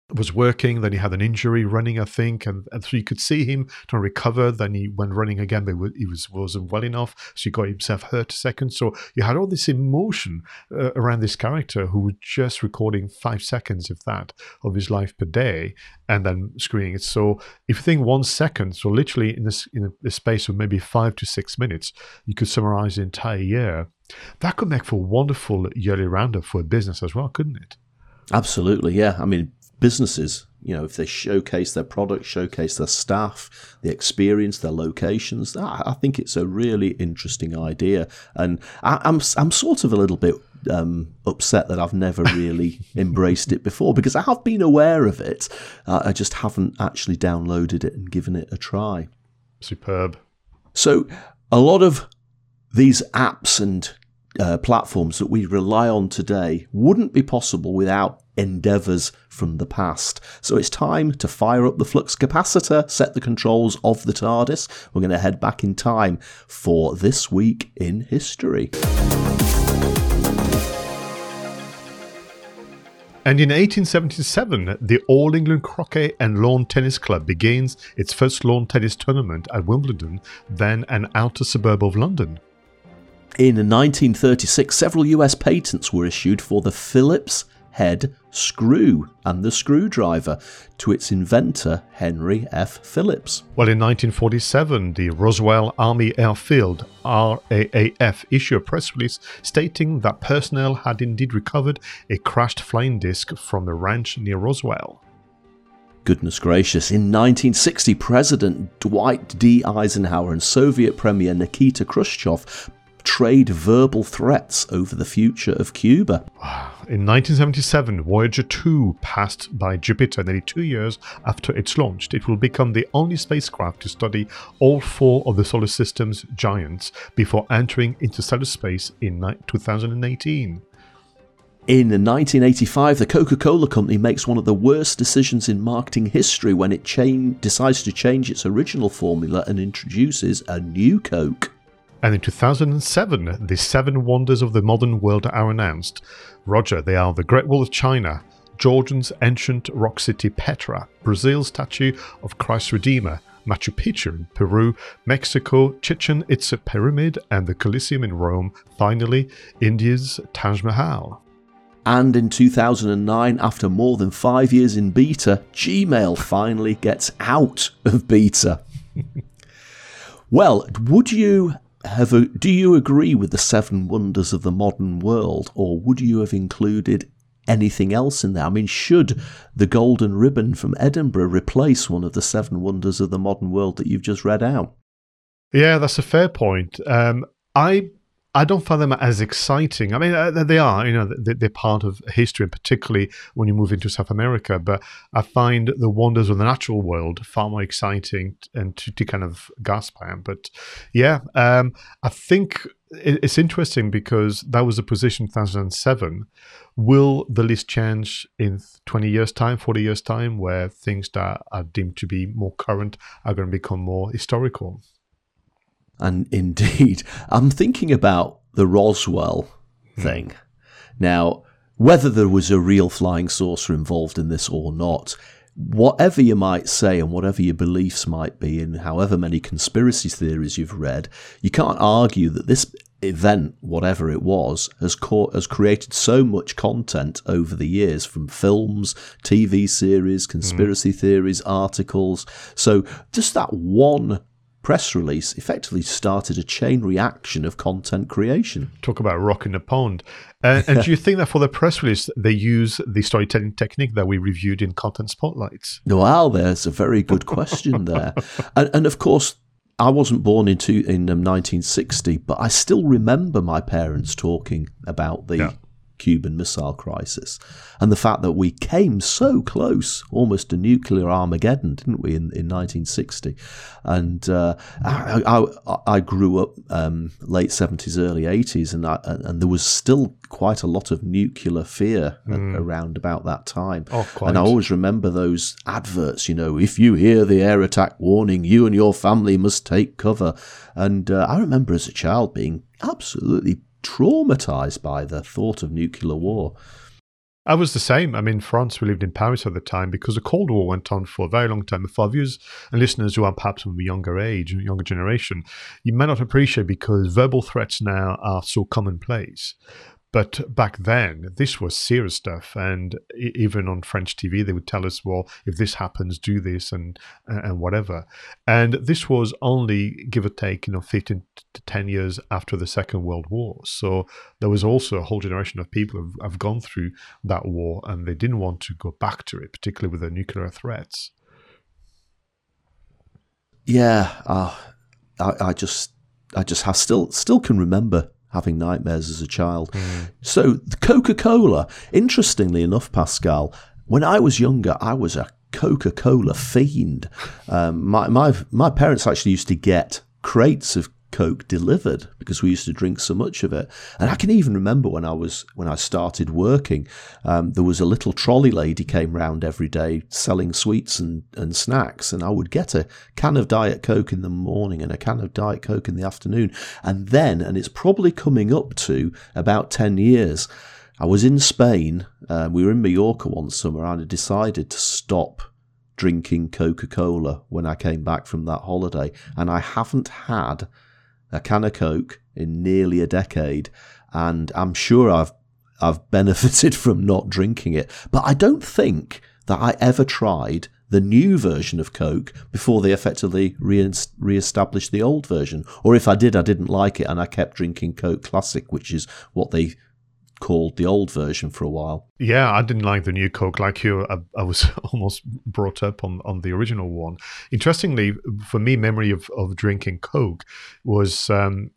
was working, then he had an injury running, I think, and, and so you could see him trying to recover. Then he went running again, but he was wasn't well enough, so he got himself hurt a second. So you had all this emotion uh, around this character who was just recording five seconds, of that, of his life per day, and then screening it. So if you think one second, so literally in this in a, space of maybe five to six minutes, you could summarize the entire year. That could make for a wonderful yearly roundup for a business as well, couldn't it? Absolutely, yeah. I mean, businesses, you know, if they showcase their product, showcase their staff, the experience, their locations, I think it's a really interesting idea. And I, am I'm, I'm sort of a little bit um, upset that I've never really embraced it before because I have been aware of it. Uh, I just haven't actually downloaded it and given it a try. Superb. So a lot of these apps and uh, platforms that we rely on today wouldn't be possible without endeavours from the past. So it's time to fire up the flux capacitor, set the controls of the TARDIS. We're going to head back in time for this week in history. And in 1877, the All England Croquet and Lawn Tennis Club begins its first lawn tennis tournament at Wimbledon, then an outer suburb of London. In 1936, several US patents were issued for the Phillips head screw and the screwdriver to its inventor, Henry F. Phillips. Well, in 1947, the Roswell Army Airfield, RAAF, issued a press release stating that personnel had indeed recovered a crashed flying disc from a ranch near Roswell. Goodness gracious. In 1960, President Dwight D. Eisenhower and Soviet Premier Nikita Khrushchev trade verbal threats over the future of Cuba. In 1977, Voyager 2 passed by Jupiter nearly two years after it's launched. It will become the only spacecraft to study all four of the solar system's giants before entering interstellar space in 2018. In 1985, the Coca Cola Company makes one of the worst decisions in marketing history when it decides to change its original formula and introduces a new Coke. And in 2007, the seven wonders of the modern world are announced. Roger, they are the Great Wall of China, Jordan's ancient rock city Petra, Brazil's statue of Christ Redeemer, Machu Picchu in Peru, Mexico, Chichen Itza Pyramid, and the Colosseum in Rome. Finally, India's Taj Mahal. And in 2009, after more than five years in beta, Gmail finally gets out of beta. well, would you a, do you agree with the seven wonders of the modern world, or would you have included anything else in there. I mean, should the golden ribbon from Edinburgh replace one of the seven wonders of the modern world that you've just read out? Yeah, that's a fair point. Um, I I don't find them as exciting. I mean, uh, they are, you know, they're part of history, and particularly when you move into South America. But I find the wonders of the natural world far more exciting and to, to kind of gasp at. But yeah, um, I think it's interesting because that was the position 2007 will the list change in 20 years time 40 years time where things that are deemed to be more current are going to become more historical and indeed i'm thinking about the roswell hmm. thing hmm. now whether there was a real flying saucer involved in this or not whatever you might say and whatever your beliefs might be, and however many conspiracy theories you've read, you can't argue that this event, whatever it was, has caught, has created so much content over the years from films, TV series, conspiracy mm. theories, articles. So just that one press release effectively started a chain reaction of content creation. Talk about rocking the pond. Uh, and do you think that for the press release, they use the storytelling technique that we reviewed in Content Spotlights? Well, there's a very good question there. and, and of course, I wasn't born in, two, in um, 1960, but I still remember my parents talking about the yeah. Cuban Missile Crisis, and the fact that we came so close, almost to nuclear Armageddon, didn't we, in, in 1960? And uh, I, I, I, grew up um, late 70s, early 80s, and I, and there was still quite a lot of nuclear fear mm. around about that time. Oh, and I always remember those adverts, you know, if you hear the air attack warning, you and your family must take cover. And uh, I remember as a child being absolutely traumatized by the thought of nuclear war. I was the same. I mean, France, we lived in Paris at the time because the Cold War went on for a very long time. For viewers and listeners who are perhaps from a younger age, younger generation, you may not appreciate because verbal threats now are so commonplace. But back then, this was serious stuff, and even on French TV, they would tell us, "Well, if this happens, do this," and and whatever. And this was only give or take, you know, fifteen to ten years after the Second World War. So there was also a whole generation of people who have gone through that war, and they didn't want to go back to it, particularly with the nuclear threats. Yeah, uh, I, I just, I just have still, still can remember having nightmares as a child. Mm. So, Coca Cola, interestingly enough, Pascal, when I was younger, I was a Coca Cola fiend. Um, my, my, my parents actually used to get crates of Coke delivered because we used to drink so much of it. And I can even remember when I was when I started working, um, there was a little trolley lady came round every day selling sweets and, and snacks, and I would get a can of Diet Coke in the morning and a can of Diet Coke in the afternoon, and then, and it's probably coming up to about ten years. I was in Spain. Uh, we were in Mallorca one summer, and I decided to stop drinking Coca Cola when I came back from that holiday, and I haven't had a can of Coke in nearly a decade, and I'm sure I've I've benefited from not drinking it. But I don't think that I ever tried the new version of Coke before they effectively re- established the old version. Or if I did, I didn't like it and I kept drinking Coke Classic, which is what they called the old version for a while. Yeah, I didn't like the new Coke like you. I, I, was almost brought up on, on the original one. Interestingly, for me, memory of, of drinking Coke was um,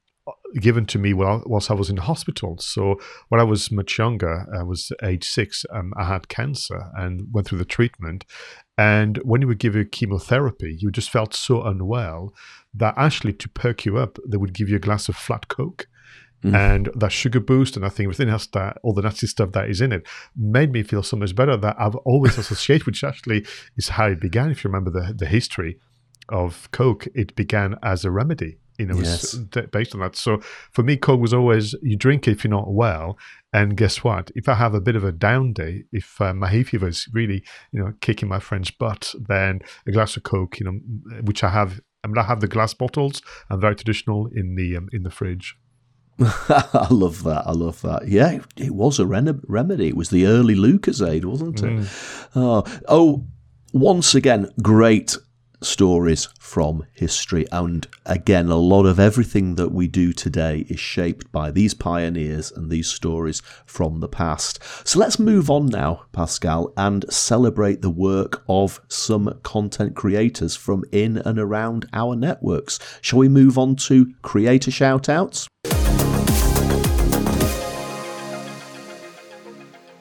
given to me whilst I was in hospital. So when I was much younger, I was age six, um, I had cancer and went through the treatment. And when you would give you chemotherapy, you just felt so unwell that actually to perk you up, they would give you a glass of flat Coke. Mm. And that sugar boost and I think everything else that all the nasty stuff that is in it made me feel so much better that I've always associated, which actually is how it began. If you remember the, the history of Coke, it began as a remedy You know, yes. based on that. So for me, Coke was always you drink it if you're not well, and guess what? If I have a bit of a down day, if uh, my hay fever is really, you know, kicking my friend's butt, then a glass of Coke, you know, which I have. I mean, I have the glass bottles. I'm very traditional in the um, in the fridge. I love that. I love that. Yeah, it was a remedy. It was the early Lucozade, wasn't it? Mm. Oh, oh, once again, great stories from history. And again, a lot of everything that we do today is shaped by these pioneers and these stories from the past. So let's move on now, Pascal, and celebrate the work of some content creators from in and around our networks. Shall we move on to creator shoutouts?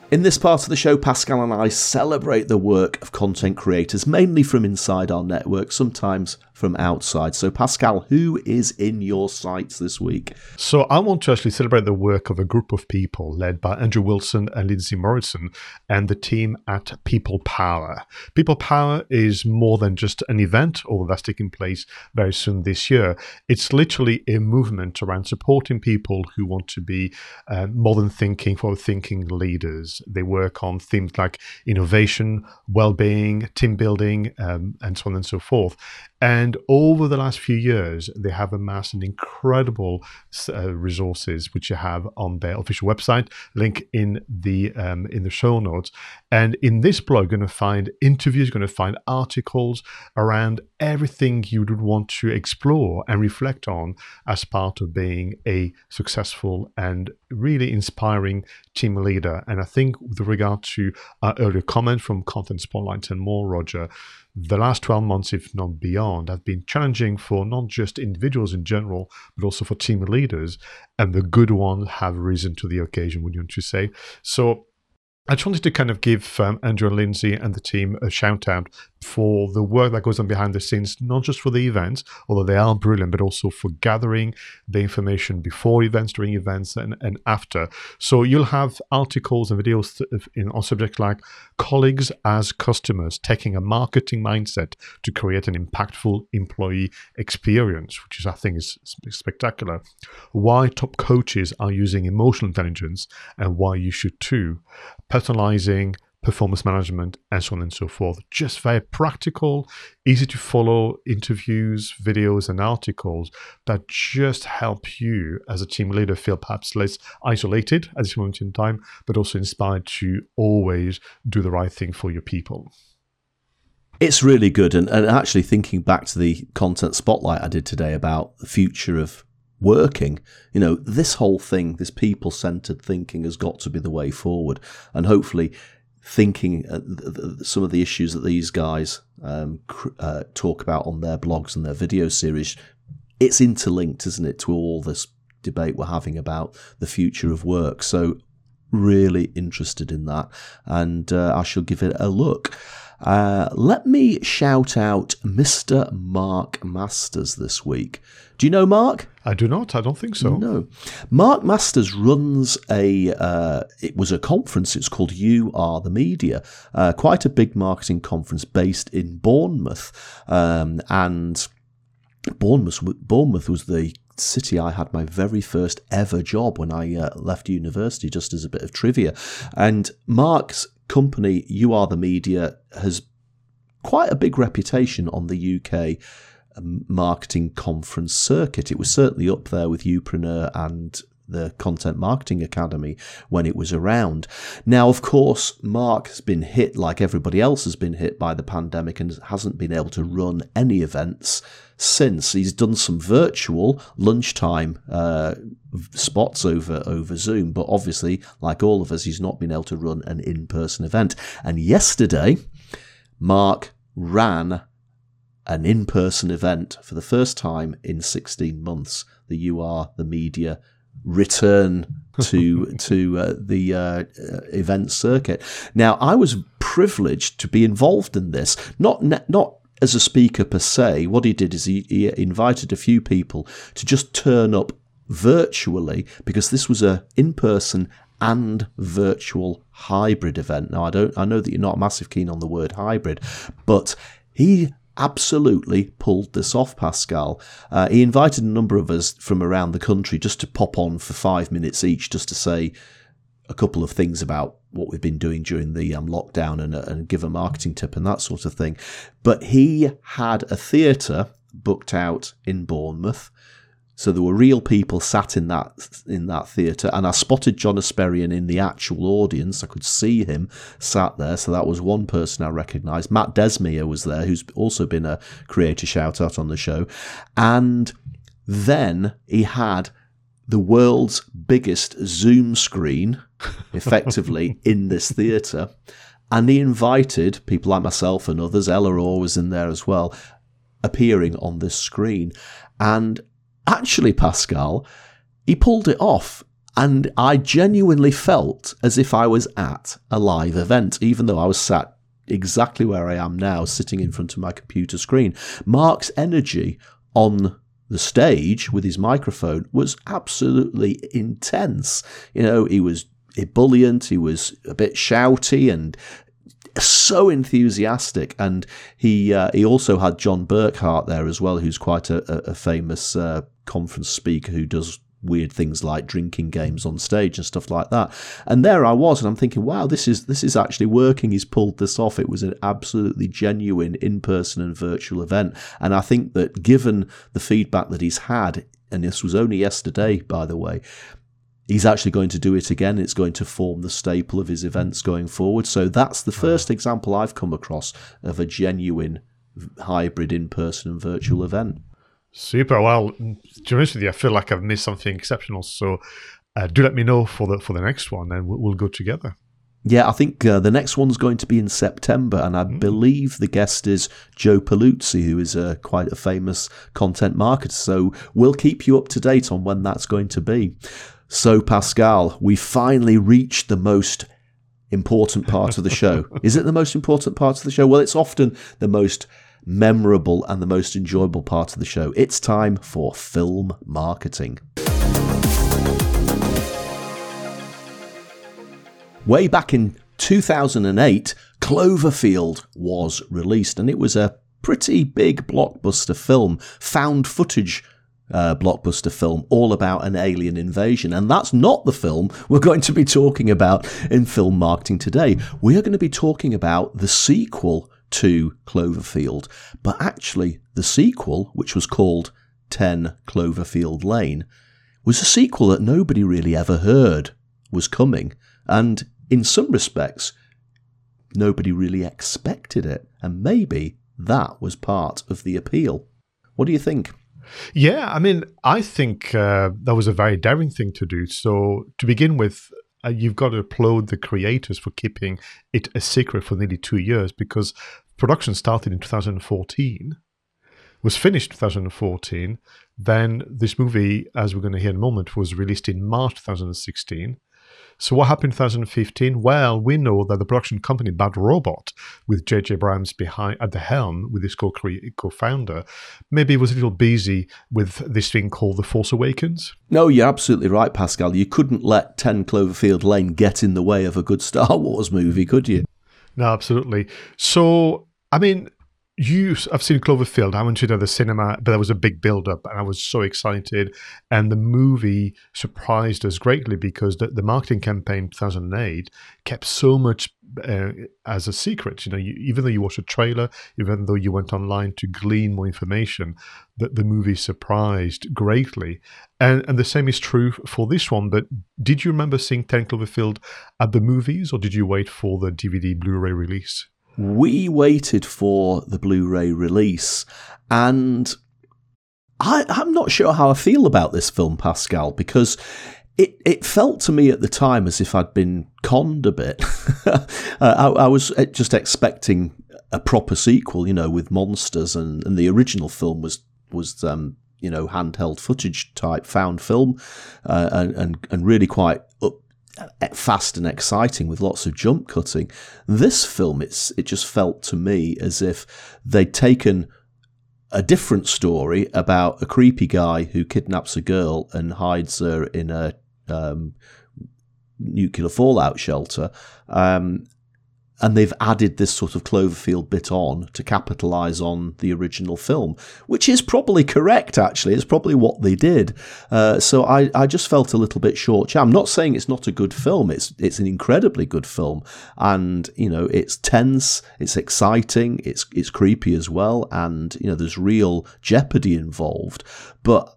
In this part of the show, Pascal and I celebrate the work of content creators, mainly from inside our network, sometimes from outside. So, Pascal, who is in your sights this week? So, I want to actually celebrate the work of a group of people led by Andrew Wilson and Lindsay Morrison and the team at People Power. People Power is more than just an event, although that's taking place very soon this year. It's literally a movement around supporting people who want to be uh, modern thinking, forward thinking leaders. They work on themes like innovation, well being, team building, um, and so on and so forth. And over the last few years, they have amassed an incredible uh, resources, which you have on their official website. Link in the um, in the show notes. And in this blog, you're going to find interviews, you're going to find articles around everything you would want to explore and reflect on as part of being a successful and really inspiring team leader. And I think with regard to our earlier comment from Content Spotlight and more, Roger, the last 12 months, if not beyond, have been challenging for not just individuals in general, but also for team leaders. And the good ones have risen to the occasion, would you want to say? So I just wanted to kind of give um, Andrew and Lindsay and the team a shout out for the work that goes on behind the scenes, not just for the events, although they are brilliant, but also for gathering the information before events, during events, and, and after. So you'll have articles and videos in, on subjects like colleagues as customers, taking a marketing mindset to create an impactful employee experience, which is, I think, is spectacular. Why top coaches are using emotional intelligence and why you should too. Personalizing performance management, and so on and so forth. Just very practical, easy to follow interviews, videos, and articles that just help you as a team leader feel perhaps less isolated at this moment in time, but also inspired to always do the right thing for your people. It's really good. And, and actually, thinking back to the content spotlight I did today about the future of working. You know, this whole thing, this people centered thinking has got to be the way forward. And hopefully, thinking uh, some of the issues that these guys um, uh, talk about on their blogs and their video series, it's interlinked, isn't it, to all this debate we're having about the future of work. So, really interested in that, and uh, I shall give it a look. Uh, let me shout out Mr. Mark Masters this week. Do you know Mark? I do not. I don't think so. No. Mark Masters runs a. Uh, it was a conference. It's called You Are the Media. Uh, quite a big marketing conference based in Bournemouth, um, and Bournemouth. Bournemouth was the city I had my very first ever job when I uh, left university. Just as a bit of trivia, and Mark's company, You Are the Media, has quite a big reputation on the UK marketing conference circuit. It was certainly up there with Youpreneur and the Content Marketing Academy when it was around. Now, of course, Mark has been hit like everybody else has been hit by the pandemic and hasn't been able to run any events since. He's done some virtual lunchtime uh, spots over over Zoom, but obviously, like all of us, he's not been able to run an in person event. And yesterday, Mark ran an in person event for the first time in 16 months. The Are the Media return to to uh, the uh, uh, event circuit. Now, I was privileged to be involved in this, not not as a speaker per se. What he did is he, he invited a few people to just turn up virtually because this was a in person and virtual hybrid event. Now, I don't I know that you're not massive keen on the word hybrid, but he absolutely pulled this off, Pascal. Uh, he invited a number of us from around the country just to pop on for five minutes each, just to say a couple of things about what we've been doing during the um, lockdown and, uh, and give a marketing tip and that sort of thing. But he had a theatre booked out in Bournemouth. So there were real people sat in that in that theatre, and I spotted John Espirian in the actual audience. I could see him sat there, so that was one person I recognised. Matt Desmier was there, who's also been a creator shout out on the show, and then he had the world's biggest Zoom screen, effectively, in this theatre. And he invited people like myself and others, Ella Orr was in there as well, appearing on this screen. And actually, Pascal, he pulled it off. And I genuinely felt as if I was at a live event, even though I was sat exactly where I am now, sitting in front of my computer screen. Mark's energy on the stage with his microphone was absolutely intense. You know, he was ebullient, he was a bit shouty and so enthusiastic. And he uh, he also had John Burkhart there as well, who's quite a, a famous uh, conference speaker who does weird things like drinking games on stage and stuff like that. And there I was, and I'm thinking, wow, this is this is actually working. He's pulled this off. It was an absolutely genuine in-person and virtual event. And I think that given the feedback that he's had, and this was only yesterday, by the way, he's actually going to do it again. It's going to form the staple of his events going forward. So that's the first example I've come across of a genuine hybrid in-person and virtual event. Super. Well, to be honest with you, I feel like I've missed something exceptional. So uh, do let me know for the for the next one, and we'll, we'll go together. Yeah, I think uh, the next one's going to be in September, and I mm. believe the guest is Joe Pulizzi, who is uh, quite a famous content marketer. So we'll keep you up to date on when that's going to be. So, Pascal, we finally reached the most important part of the show. is it the most important part of the show? Well, it's often the most memorable and the most enjoyable part of the show. It's time for film marketing. Way back in 2008, Cloverfield was released, and it was a pretty big blockbuster film, found footage uh, blockbuster film all about an alien invasion. And that's not the film we're going to be talking about in film marketing today. We are going to be talking about the sequel to Cloverfield. But actually, the sequel, which was called 10 Cloverfield Lane, was a sequel that nobody really ever heard was coming. And in some respects, nobody really expected it. And maybe that was part of the appeal. What do you think? Yeah, I mean, I think uh, that was a very daring thing to do. So, to begin with, uh, you've got to applaud the creators for keeping it a secret for nearly two years because production started in 2014, was finished 2014. Then this movie, as we're going to hear in a moment, was released in March 2016. So what happened in 2015? Well, we know that the production company Bad Robot, with J.J. Abrams behind at the helm with his co-founder, maybe was a little busy with this thing called The Force Awakens. No, you're absolutely right, Pascal. You couldn't let 10 Cloverfield Lane get in the way of a good Star Wars movie, could you? No, absolutely. So, I mean, you I've seen Cloverfield. I went to the cinema, but there was a big build up, and I was so excited. And the movie surprised us greatly because the, the marketing campaign 2008 kept so much uh, as a secret. You know, you, even though you watched a trailer, even though you went online to glean more information, that the movie surprised greatly. And and the same is true for this one. But did you remember seeing 10 Cloverfield at the movies, or did you wait for the DVD Blu-ray release? We waited for the Blu-ray release, and I, am not sure how I feel about this film, Pascal, because it, it felt to me at the time as if I'd been conned a bit. uh, I, I, was uh, just expecting a proper sequel, you know, with monsters, and, and the original film was was um, you know handheld footage type found film, uh, and, and and really quite up fast and exciting with lots of jump cutting. This film, it's it just felt to me as if they'd taken a different story about a creepy guy who kidnaps a girl and hides her in a um, nuclear fallout shelter, um, and they've added this sort of Cloverfield bit on to capitalize on the original film, which is probably correct, actually. It's probably what they did. Uh, so I, I just felt a little bit short. I'm not saying it's not a good film, it's, it's an incredibly good film. And, you know, it's tense, it's exciting, it's, it's creepy as well. And, you know, there's real jeopardy involved. But,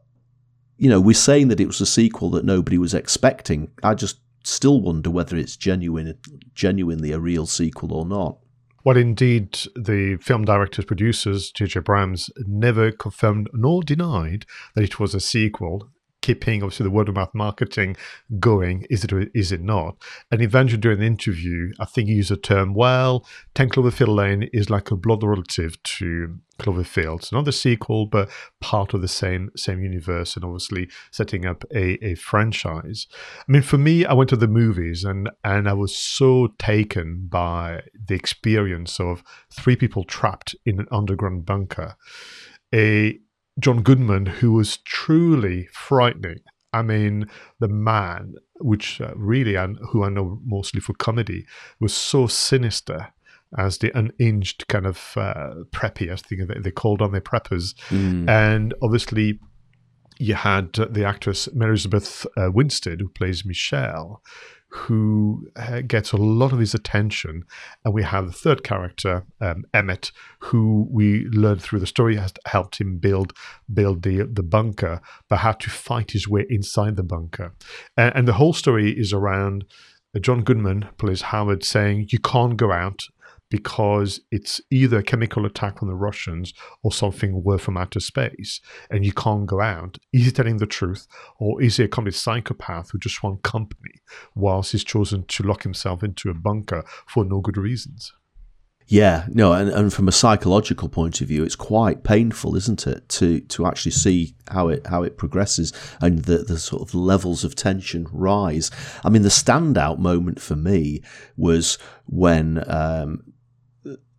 you know, we're saying that it was a sequel that nobody was expecting. I just still wonder whether it's genuine, genuinely a real sequel or not. Well, indeed, the film directors, producers, J.J. Abrams, never confirmed nor denied that it was a sequel keeping obviously the word of mouth marketing going? Is it or is it not? And eventually during the interview, I think he used the term, well, 10 Cloverfield Lane is like a blood relative to Cloverfield. So not the sequel, but part of the same same universe and obviously setting up a, a franchise. I mean, for me, I went to the movies and, and I was so taken by the experience of three people trapped in an underground bunker. A John Goodman, who was truly frightening. I mean, the man, which uh, really, and who I know mostly for comedy, was so sinister as the unhinged kind of uh, preppy, I think they called on their preppers. Mm. And obviously, you had the actress Mary Elizabeth uh, Winstead, who plays Michelle, who uh, gets a lot of his attention. And we have the third character, um, Emmett, who we learned through the story has helped him build build the the bunker, but had to fight his way inside the bunker. And, and the whole story is around John Goodman plays Howard saying, "You can't go out because it's either a chemical attack from the Russians or something worse from outer space, and you can't go out. Is he telling the truth, or is he a complete psychopath who just wants company whilst he's chosen to lock himself into a bunker for no good reasons? Yeah, no, and, and from a psychological point of view, it's quite painful, isn't it, to to actually see how it how it progresses and the the sort of levels of tension rise. I mean, the standout moment for me was when um,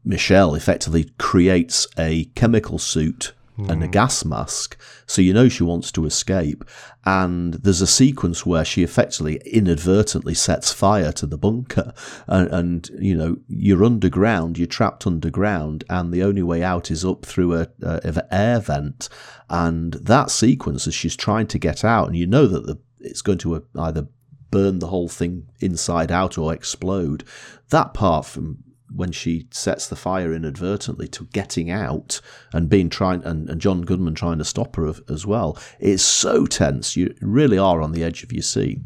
Michelle effectively creates a chemical suit and a hmm. gas mask. So you know she wants to escape. And there's a sequence where she effectively inadvertently sets fire to the bunker. And, and you know, you're underground, you're trapped underground, and the only way out is up through a, a air vent. And that sequence, as she's trying to get out, and you know that the, it's going to either burn the whole thing inside out or explode. That part from when she sets the fire inadvertently to getting out and being trying and, and John Goodman trying to stop her as well. It's so tense. You really are on the edge of your seat.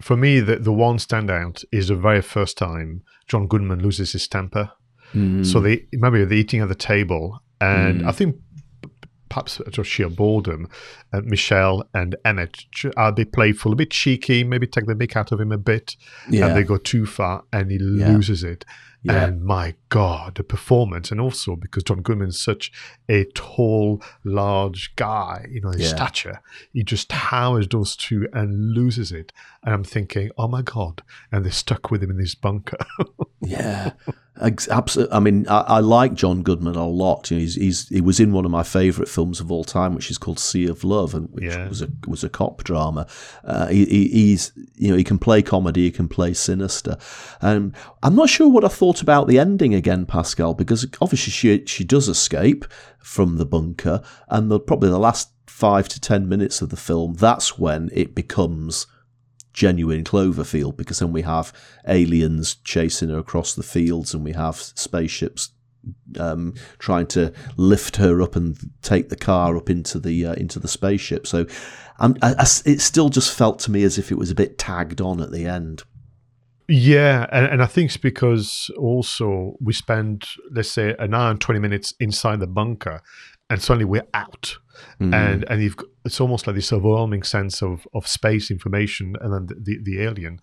For me, the the one standout is the very first time John Goodman loses his temper. Mm. So they maybe they're eating at the table, and mm. I think perhaps just sheer boredom, uh, Michelle and Emmett are they playful, a bit cheeky, maybe take the mick out of him a bit, yeah. and they go too far, and he yeah. loses it. Yeah. And my God, the performance, and also because John Goodman's such a tall, large guy, you know, his yeah. stature, he just towers those two and loses it. And I'm thinking, oh my God, and they're stuck with him in this bunker. yeah. Absolutely. I mean, I, I, like John Goodman a lot. You know, he's, he's, he was in one of my favourite films of all time, which is called Sea of Love, and which yeah. was a was a cop drama. Uh, he, he's you know he can play comedy, he can play sinister. Um, I'm not sure what I thought about the ending again, Pascal, because obviously she she does escape from the bunker, and the, probably the last five to ten minutes of the film, that's when it becomes genuine Cloverfield because then we have aliens chasing her across the fields and we have spaceships um, trying to lift her up and take the car up into the uh, into the spaceship. So um, I, I, it still just felt to me as if it was a bit tagged on at the end. Yeah, and, and I think it's because also we spend let's say an hour and twenty minutes inside the bunker, and suddenly we're out mm. and and you've it's almost like this overwhelming sense of of space information and then the the, the alien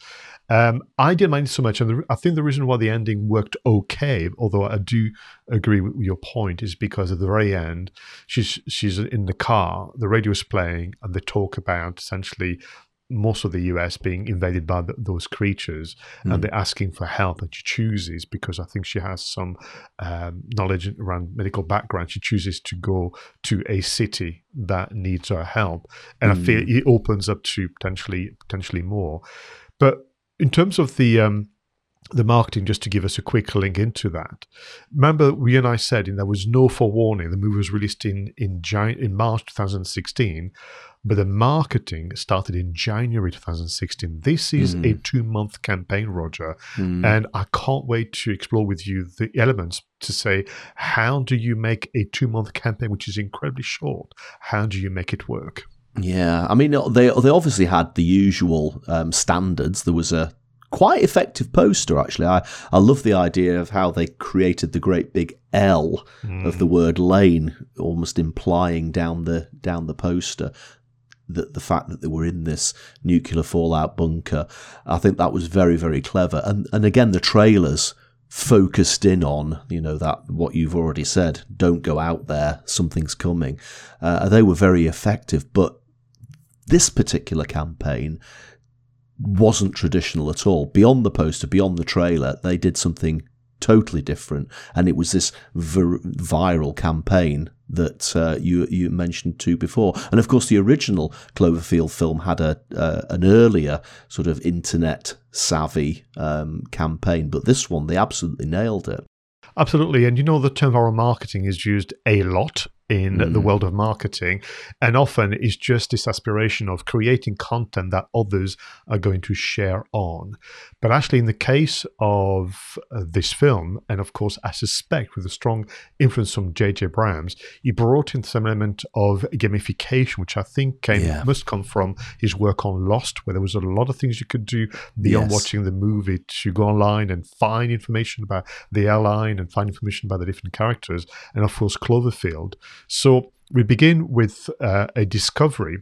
um, I didn't mind it so much, and the, I think the reason why the ending worked okay, although I do agree with your point, is because at the very end, she's she's in the car, the radio is playing, and they talk about essentially most of the US being invaded by those creatures, mm. and hmm. they're asking for help, and she chooses because I think she has some um, knowledge around medical background. She chooses to go to a city that needs her help, and mm. I feel hmm. it opens up to potentially potentially more. But in terms of the um, the marketing just to give us a quick link into that. Remember, we and I said in there was no forewarning. The movie was released in in, in March 2016, but the marketing started in January 2016. This is Mm. a two month campaign, Roger, Mm. and I can't wait to explore with you the elements to say how do you make a two month campaign, which is incredibly short, how do you make it work? Yeah, I mean they they obviously had the usual um, standards. There was a quite effective poster actually. I I love the idea of how they created the great big L of the word lane, almost implying down the down the poster that the fact that they were in this nuclear fallout bunker. I think that was very very clever. And and again the trailers focused in on you know that what you've already said don't go out there something's coming uh, they were very effective but this particular campaign wasn't traditional at all. Beyond the poster, beyond the trailer, they did something totally different, and it was this vir- viral campaign that uh, you you mentioned too before. And of course, the original Cloverfield film had a uh, an earlier sort of internet savvy um, campaign, but this one they absolutely nailed it. Absolutely. And you know, the term viral marketing is used a lot in the Mm. world of marketing and often is just this aspiration of creating content that others are going to share on. But actually, in the case of uh, this film, and of course, I suspect with a strong influence from J.J. Abrams, he brought in some element of gamification, which I think came, Yeah. must come from his work on Lost, where there was a lot of things you could do beyond Yes. watching the movie to go online and find information about the airline and find information about the different characters, and of course Cloverfield. So we begin with uh, a discovery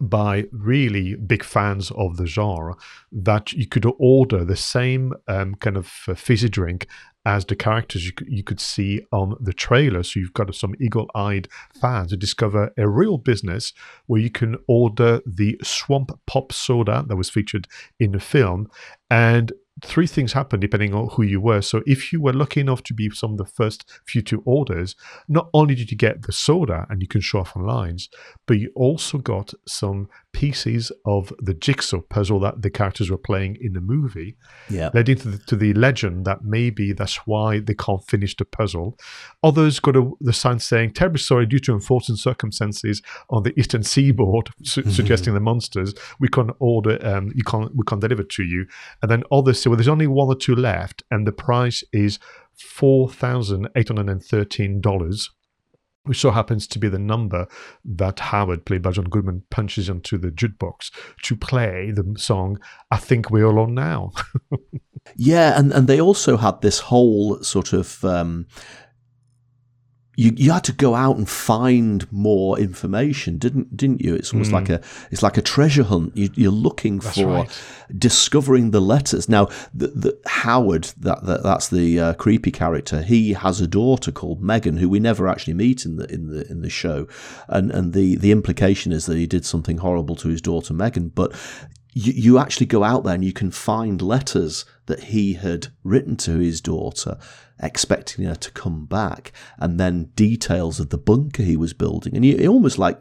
by really big fans of the genre that you could order the same um, kind of uh, fizzy drink as the characters you you could see on the trailer. So you've got some eagle-eyed fans who discover a real business where you can order the Swamp Pop soda that was featured in the film, and three things happen depending on who you were. So if you were lucky enough to be some of the first few two orders, not only did you get the soda and you can show off on lines, but you also got some pieces of the jigsaw puzzle that the characters were playing in the movie, Yeah, leading to the, to the legend that maybe that's why they can't finish the puzzle. Others got a, the sign saying, terribly sorry, due to unfortunate circumstances on the eastern seaboard, su- suggesting the monsters, we can't order, um, you can't, we can't deliver to you. And then others say, well, there's only one or two left, and the price is $4,813 which so happens to be the number that Howard, played by John Goodman, punches into the jukebox to play the song "I Think We're Alone Now." Yeah, and, and they also had this whole sort of um, you you had to go out and find more information, didn't didn't you? It's almost like a it's like a treasure hunt. You, you're looking That's for right. discovering the letters. Now, the, the Howard that, that that's the uh, creepy character. He has a daughter called Megan, who we never actually meet in the in the in the show, and and the the implication is that he did something horrible to his daughter Megan, but you, you actually go out there and you can find letters that he had written to his daughter, expecting her to come back, and then details of the bunker he was building. And you almost like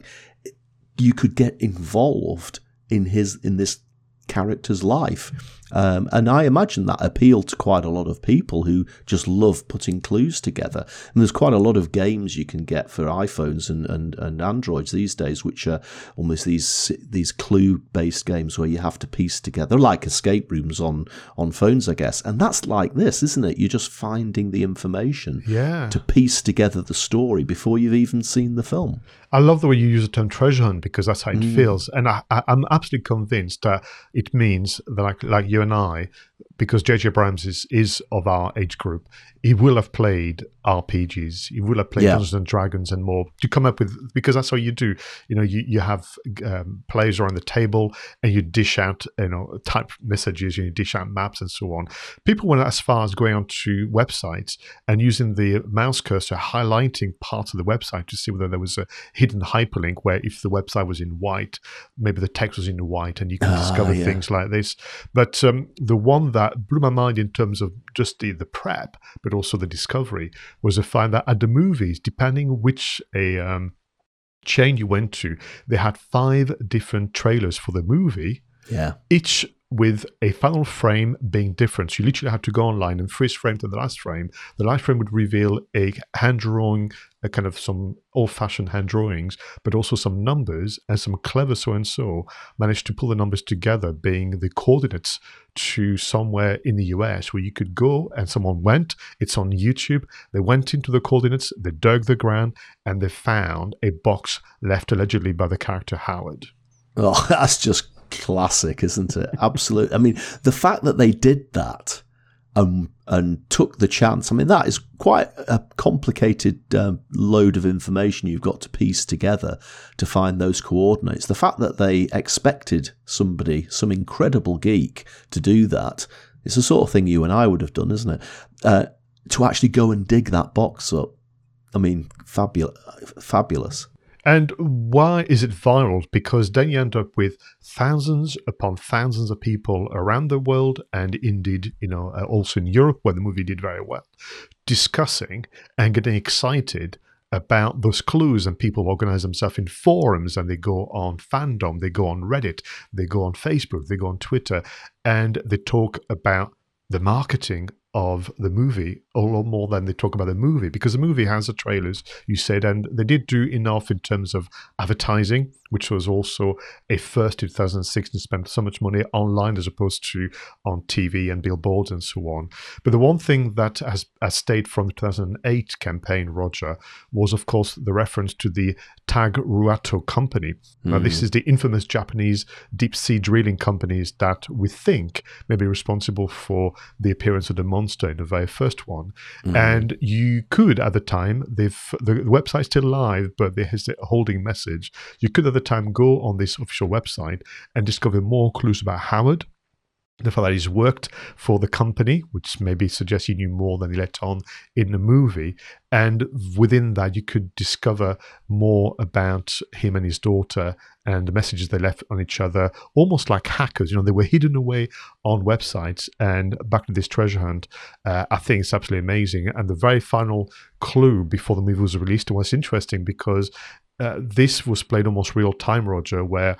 you could get involved in his in this character's life. Um, and I imagine that appealed to quite a lot of people who just love putting clues together. And there's quite a lot of games you can get for iPhones and, and, and Androids these days, which are almost these these clue based games where you have to piece together, like escape rooms on on phones, I guess. And that's like this, isn't it? You're just finding the information Yeah. to piece together the story before you've even seen the film. I love the way you use the term treasure hunt because that's how it feels, and I, I'm absolutely convinced that it means that, like, like you and I, because J.J. Abrams is is of our age group, he will have played RPGs, he will have played Yeah. Dungeons and Dragons and more to come up with because that's what you do. You know, you you have um, players around the table and you dish out, you know, type messages, you dish out maps and so on. People went as far as going onto websites and using the mouse cursor, highlighting part of the website to see whether there was a hidden hyperlink where if the website was in white, maybe the text was in white, and you can Ah, discover yeah. things like this. But um, the one that blew my mind in terms of just the, the prep, but also the discovery, was to find that at the movies, depending which a um, chain you went to, they had five different trailers for the movie Yeah. each with a final frame being different. So you literally had to go online and freeze frame to the last frame. The last frame would reveal a hand drawing, a kind of some old fashioned hand drawings, but also some numbers and some clever so and so managed to pull the numbers together, being the coordinates to somewhere in the US where you could go and someone went. It's on YouTube. They went into the coordinates, they dug the ground, and they found a box left allegedly by the character Howard. Oh, that's just classic, isn't it? Absolutely. I mean, the fact that they did that and and took the chance. I mean, that is quite a complicated um, load of information you've got to piece together to find those coordinates. The fact that they expected somebody, some incredible geek, to do that, it's the sort of thing you and I would have done, isn't it? Uh, to actually go and dig that box up. I mean, fabulous, fabulous. And why is it viral? Because then you end up with thousands upon thousands of people around the world, and indeed, you know, uh, also in Europe, where the movie did very well, discussing and getting excited about those clues and people organize themselves in forums and they go on fandom they go on reddit they go on facebook they go on twitter and they talk about the marketing of the movie a lot more than they talk about the movie because the movie has the trailers you said and they did do enough in terms of advertising which was also a first 2006 to spend so much money online as opposed to on TV and billboards and so on. But the one thing that has, has stayed from the 2008 campaign, Roger, was of course the reference to the Tagruato company. Mm. Now, this hmm. is the infamous Japanese deep sea drilling companies that we think may be responsible for the appearance of the monster in the very first one. Mm. And you could, at the time, they've the, the website's still live, but there's a holding message. You could at the time go on this official website and discover more clues about Howard. The fact that he's worked for the company, which maybe suggests he knew more than he let on in the movie. And within that, you could discover more about him and his daughter and the messages they left on each other, almost like hackers. You know, they were hidden away on websites. And back to this treasure hunt, uh, I think it's absolutely amazing. And the very final clue before the movie was released was interesting because uh, this was played almost real time, Roger, where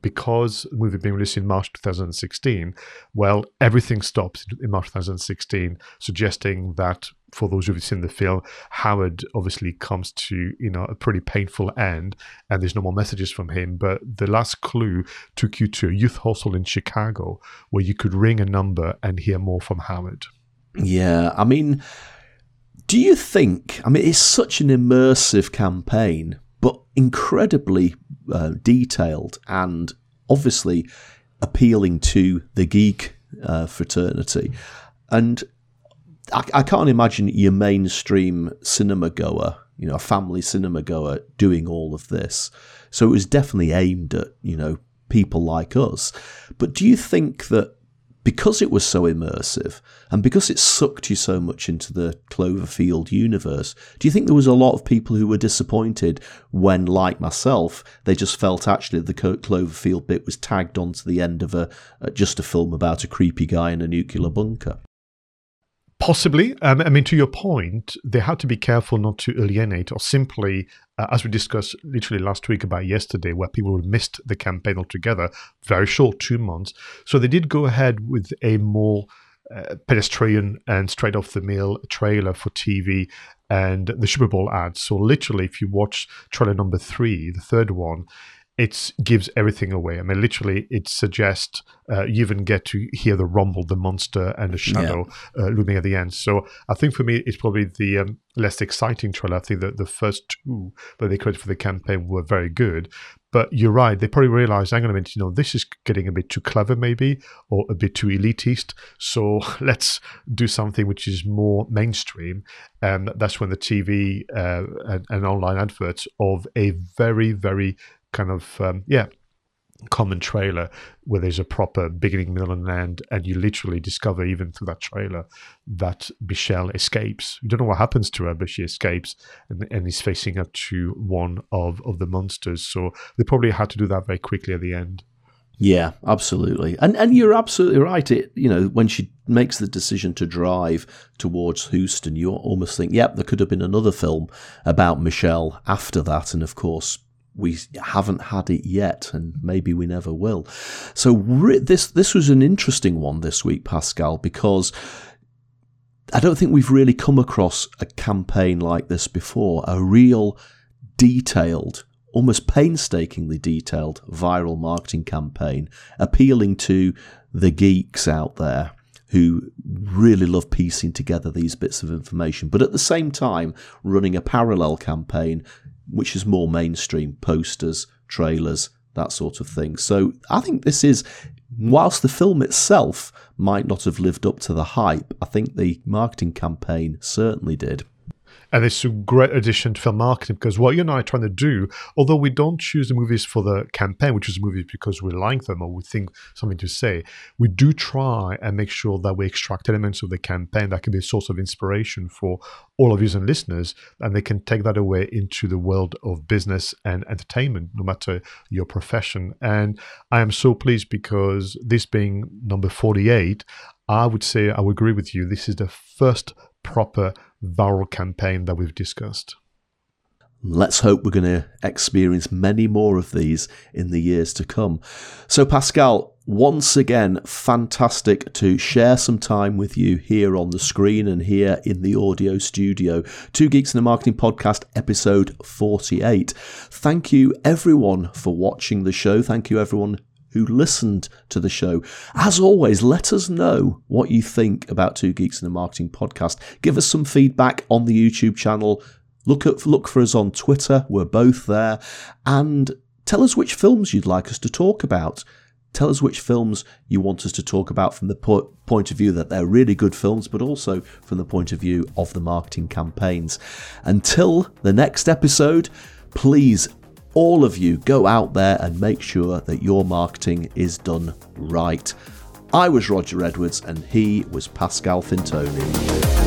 because the movie being released in March 2016, well, everything stops in March 2016, suggesting that for those who've seen the film, Howard obviously comes to you know a pretty painful end, and there's no more messages from him. But the last clue took you to a youth hostel in Chicago, where you could ring a number and hear more from Howard. Yeah, I mean, do you think? I mean, it's such an immersive campaign incredibly uh, detailed and obviously appealing to the geek uh, fraternity. And I, I, can't imagine your mainstream cinema goer, you know, a family cinema goer, doing all of this. So it was definitely aimed at, you know, people like us. But do you think that because it was so immersive and because it sucked you so much into the Cloverfield universe, do you think there was a lot of people who were disappointed when, like myself, they just felt actually the Cloverfield bit was tagged onto the end of a just a film about a creepy guy in a nuclear bunker? Possibly. Um, I mean, to your point, they had to be careful not to alienate or simply, uh, as we discussed literally last week about yesterday, where people missed the campaign altogether, very short, two months. So they did go ahead with a more uh, pedestrian and straight off the mill trailer for TV and the Super Bowl ads. So literally, if you watch trailer number three, the third one, it gives everything away. I mean, literally, it suggests uh, you even get to hear the rumble, the monster, and the shadow yeah. uh, looming at the end. So I think for me, it's probably the um, less exciting trailer. I think that the first two that they created for the campaign were very good. But you're right; they probably realized, hang on a minute, you know, this is getting a bit too clever, maybe, or a bit too elitist. So let's do something which is more mainstream. And that's when the TV uh, and, and online adverts of a very, very kind of um, yeah common trailer where there's a proper beginning, middle, and end, and you literally discover even through that trailer that Michelle escapes. You don't know what happens to her, but she escapes and, and is facing up to one of, of the monsters. So they probably had to do that very quickly at the end. Yeah, absolutely. And and you're absolutely right. It you know, when she makes the decision to drive towards Houston, you almost think, yep, there could have been another film about Michelle after that. And of course, we haven't had it yet, and maybe we never will. So this this was an interesting one this week, Pascal, because I don't think we've really come across a campaign like this before. A real detailed, almost painstakingly detailed viral marketing campaign appealing to the geeks out there who really love piecing together these bits of information, but at the same time running a parallel campaign which is more mainstream posters, trailers, that sort of thing. So I think this is, whilst the film itself might not have lived up to the hype, I think the marketing campaign certainly did. And it's a great addition to film marketing because what you and I are trying to do, although we don't choose the movies for the campaign, we choose movies because we like them or we think something to say, we do try and make sure that we extract elements of the campaign that can be a source of inspiration for all of you and listeners, and they can take that away into the world of business and entertainment, no matter your profession. And I am so pleased because this being number 48, I would say I would agree with you. This is the first proper viral campaign that we've discussed. Let's hope we're going to experience many more of these in the years to come. So, Pascal, once again, fantastic to share some time with you here on the screen and here in the audio studio. Two Geeks in a Marketing Podcast, episode 48. Thank you, everyone, for watching the show. Thank you, everyone who listened to the show. As always, let us know what you think about Two Geeks in a Marketing podcast. Give us some feedback on the YouTube channel. Look at look for us on Twitter. We're both there, and tell us which films you'd like us to talk about. Tell us which films you want us to talk about from the po- point of view that they're really good films, but also from the point of view of the marketing campaigns. Until the next episode, please all of you go out there and make sure that your marketing is done right. I was Roger Edwards and he was Pascal Fintoni.